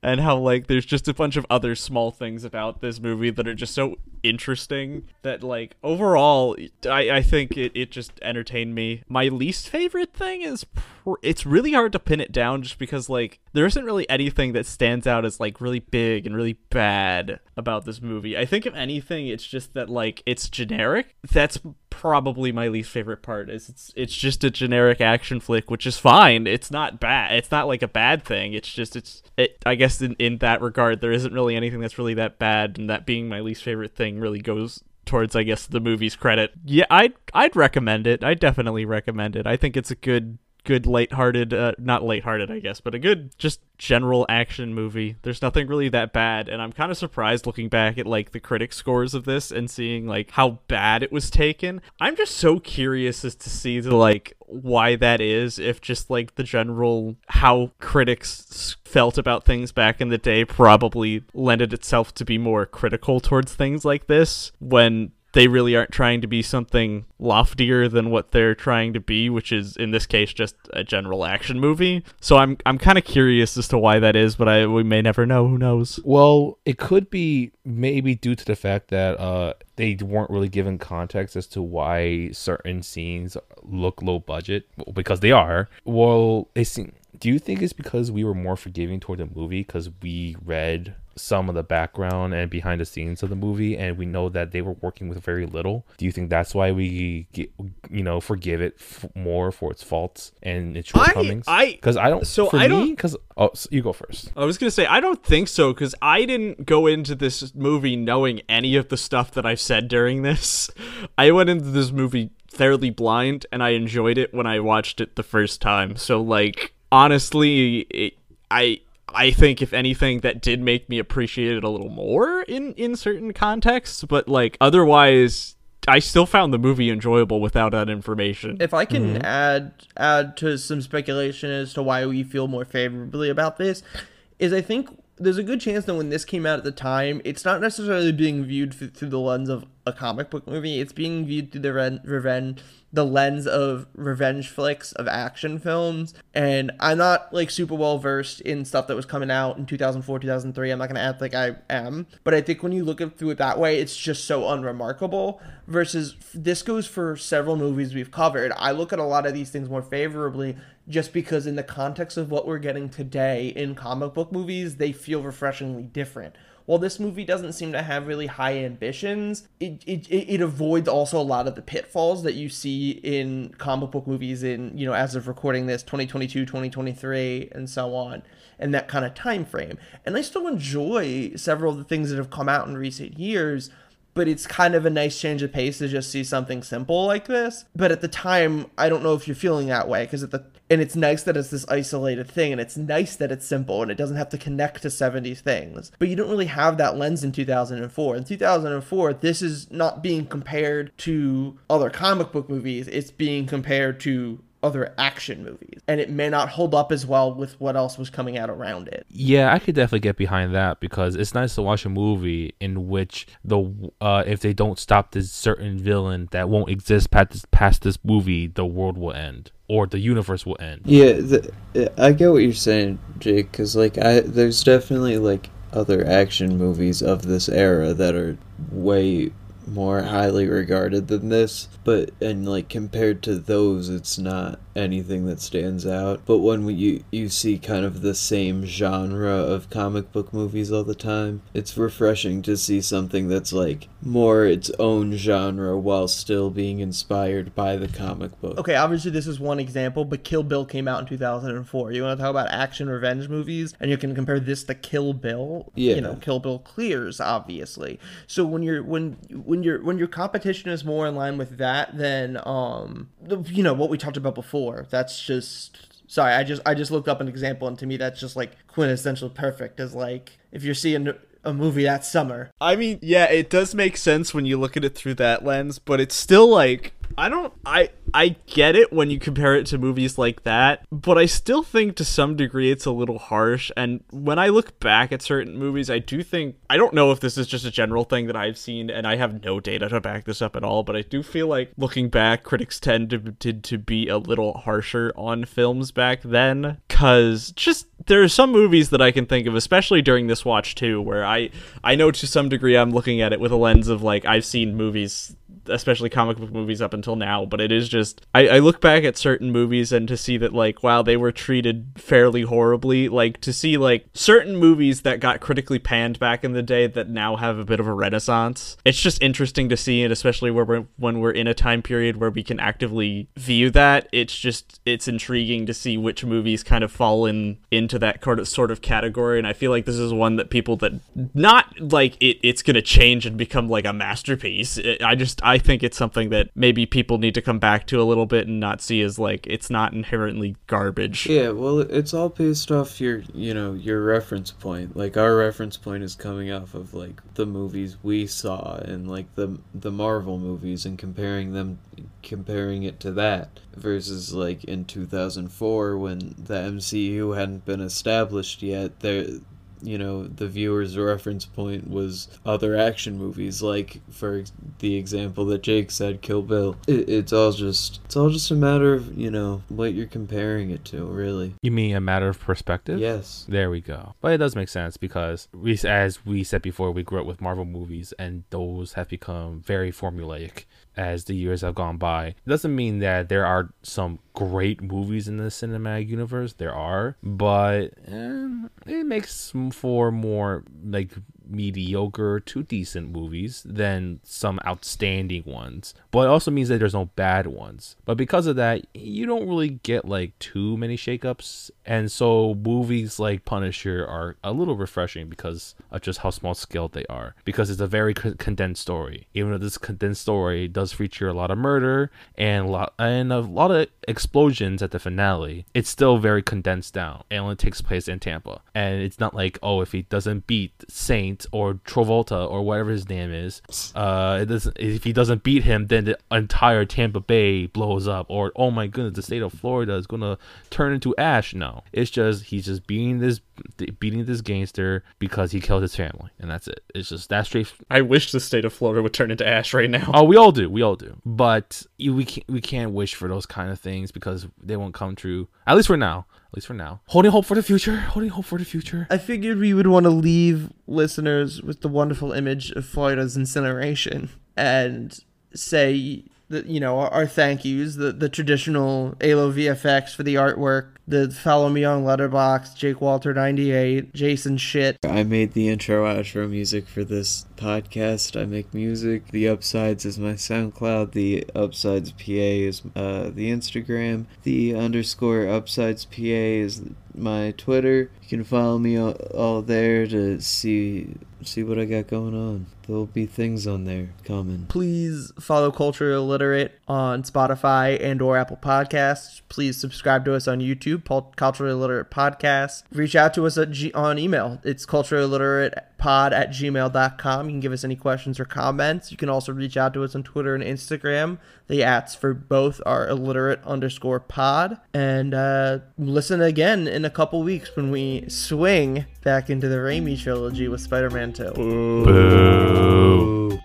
and how like there's just a bunch of other small things about this movie that are just so interesting that like overall I, I think it, it just entertained me. My least favorite thing is pr- it's really hard to pin it down just because like there isn't really anything that stands out as like really big and really bad about this movie. I think if anything it's just that like it's generic. That's probably my least favorite part is it's it's just a generic action flick which is fine it's not bad it's not like a bad thing it's just it's it i guess in, in that regard there isn't really anything that's really that bad and that being my least favorite thing really goes towards i guess the movie's credit. Yeah i'd i'd recommend it. I definitely recommend it. I think it's a good good lighthearted uh, not lighthearted I guess, but a good just general action movie. There's nothing really that bad and I'm kind of surprised looking back at like the critic scores of this and seeing like how bad it was taken. I'm just so curious as to see the like why that is if just like the general how critics felt about things back in the day probably lended itself to be more critical towards things like this when they really aren't trying to be something loftier than what they're trying to be, which is in this case just a general action movie. So I'm I'm kind of curious as to why that is, but I we may never know. Who knows? Well, it could be maybe due to the fact that uh they weren't really given context as to why certain scenes look low budget because they are. Well, seem. Do you think it's because we were more forgiving toward the movie because we read some of the background and behind the scenes of the movie and we know that they were working with very little do you think that's why we get, you know forgive it f- more for its faults and its shortcomings I because i don't so for I me don't- because oh so you go first I was gonna say I don't think so because I didn't go into this movie knowing any of the stuff that I've said during this. I went into this movie fairly blind, and I enjoyed it when I watched it the first time. So like honestly, it, I I think if anything that did make me appreciate it a little more in in certain contexts, but like otherwise. I still found the movie enjoyable without that information. If I can mm-hmm. add add to some speculation as to why we feel more favorably about this, is I think there's a good chance that when this came out at the time, it's not necessarily being viewed th- through the lens of a comic book movie. It's being viewed through the revenge the lens of revenge flicks of action films. And i'm not like super well versed in stuff that was coming out in 2004 2003 i'm not gonna act like i am. But i think when you look at through it that way it's just so unremarkable versus this goes for several movies we've covered. I look at a lot of these things more favorably just because in the context of what we're getting today in comic book movies they feel refreshingly different while this movie doesn't seem to have really high ambitions, it, it, it avoids also a lot of the pitfalls that you see in comic book movies in, you know, as of recording this 2022, 2023 and so on and that kind of time frame. And I still enjoy several of the things that have come out in recent years but it's kind of a nice change of pace to just see something simple like this. But at the time, I don't know if you're feeling that way because at the and it's nice that it's this isolated thing and it's nice that it's simple and it doesn't have to connect to 70s things. But you don't really have that lens in 2004. In 2004, this is not being compared to other comic book movies, it's being compared to other action movies and it may not hold up as well with what else was coming out around it Yeah, I could definitely get behind that because it's nice to watch a movie in which the uh, if they don't stop this certain villain that won't exist past this, past this movie, the world will end or the universe will end. Yeah, the, I get what you're saying, Jake. Because like, I there's definitely like other action movies of this era that are way more highly regarded than this but and like compared to those it's not anything that stands out. But when we, you you see kind of the same genre of comic book movies all the time it's refreshing to see something that's like more its own genre while still being inspired by the comic book. Okay obviously this is one example but kill bill came out in 2004 you want to talk about action revenge movies? And you can compare this to kill bill? Yeah. you know kill bill clears obviously. So when you're when when your when your competition is more in line with that than um you know what we talked about before that's just sorry i just i just looked up an example and to me that's just like quintessential perfect as like if you're seeing a movie that summer. I mean, yeah, it does make sense when you look at it through that lens, but it's still like I don't I I get it when you compare it to movies like that, but I still think to some degree it's a little harsh. And when I look back at certain movies, I do think I don't know if this is just a general thing that I've seen and I have no data to back this up at all, but I do feel like looking back critics tended to, to be a little harsher on films back then. Cuz just there are some movies that I can think of, especially during this watch too, where I I know to some degree I'm looking at it with a lens of like I've seen movies especially comic book movies up until now, but it is just I, I look back at certain movies and to see that like wow they were treated fairly horribly. Like to see like certain movies that got critically panned back in the day that now have a bit of a renaissance. It's just interesting to see it, especially where we're when we're in a time period where we can actively view that. It's just it's intriguing to see which movies kind of fall in into that sort of category. And I feel like this is one that people that not like it it's gonna change and become like a masterpiece. It, I just I think it's something that maybe people need to come back to a little bit and not see as like it's not inherently garbage. Yeah, well, it's all based off your, you know, your reference point. Like our reference point is coming off of like the movies we saw and like the the Marvel movies and comparing them comparing it to that versus like in 2004 when the MCU hadn't been established yet. There you know the viewer's reference point was other action movies like for the example that jake said kill bill it, it's all just it's all just a matter of you know what you're comparing it to really You mean a matter of perspective? yes There we go. But it does make sense because we, as we said before, we grew up with Marvel movies, and those have become very formulaic as the years have gone by. It doesn't mean that there are some great movies in the cinematic universe. There are, but eh, it makes for more like mediocre to decent movies than some outstanding ones. But it also means that there's no bad ones. But because of that, you don't really get like too many shakeups. And so movies like Punisher are a little refreshing because of just how small scale they are. Because it's a very condensed story. Even though this condensed story does feature a lot of murder and a lot and a lot of explosions at the finale, it's still very condensed down. It only takes place in Tampa. And it's not like, oh, if he doesn't beat Saint or Travolta or whatever his name is, uh, it doesn't. If he doesn't beat him, then the entire Tampa Bay blows up. Or oh my goodness, the state of Florida is gonna turn into ash. No, it's just he's just beating this beating this gangster because he killed his family, and that's it. It's just that straight. I wish the state of Florida would turn into ash right now. Oh, we all do, we all do. But we can't we can't wish for those kind of things because they won't come true. At least for now. At least for now. Holding hope for the future. Holding hope for the future. I figured we would want to leave listeners with the wonderful image of Florida's incineration and say the you know our, thank yous, the the traditional Alo VFX for the artwork, the follow me on Letterboxd, Jake Walter ninety eight, Jason shit. I made the intro outro music for this podcast. I make music. The Upsides is my SoundCloud. The Upsides PA is uh, the Instagram. The underscore Upsides PA is my Twitter. You can follow me all, all there to see see what I got going on. There'll be things on there coming. Please follow Culture Illiterate on Spotify and or Apple Podcasts. Please subscribe to us on YouTube, Culture Illiterate Podcast. Reach out to us G- on email. It's cultureilliteratepod at gmail.com. You can give us any questions or comments. You can also reach out to us on Twitter and Instagram. The ats for both are illiterate underscore pod. And uh, listen again in a couple weeks when we swing back into the Raimi trilogy with Spider-Man 2. Boo.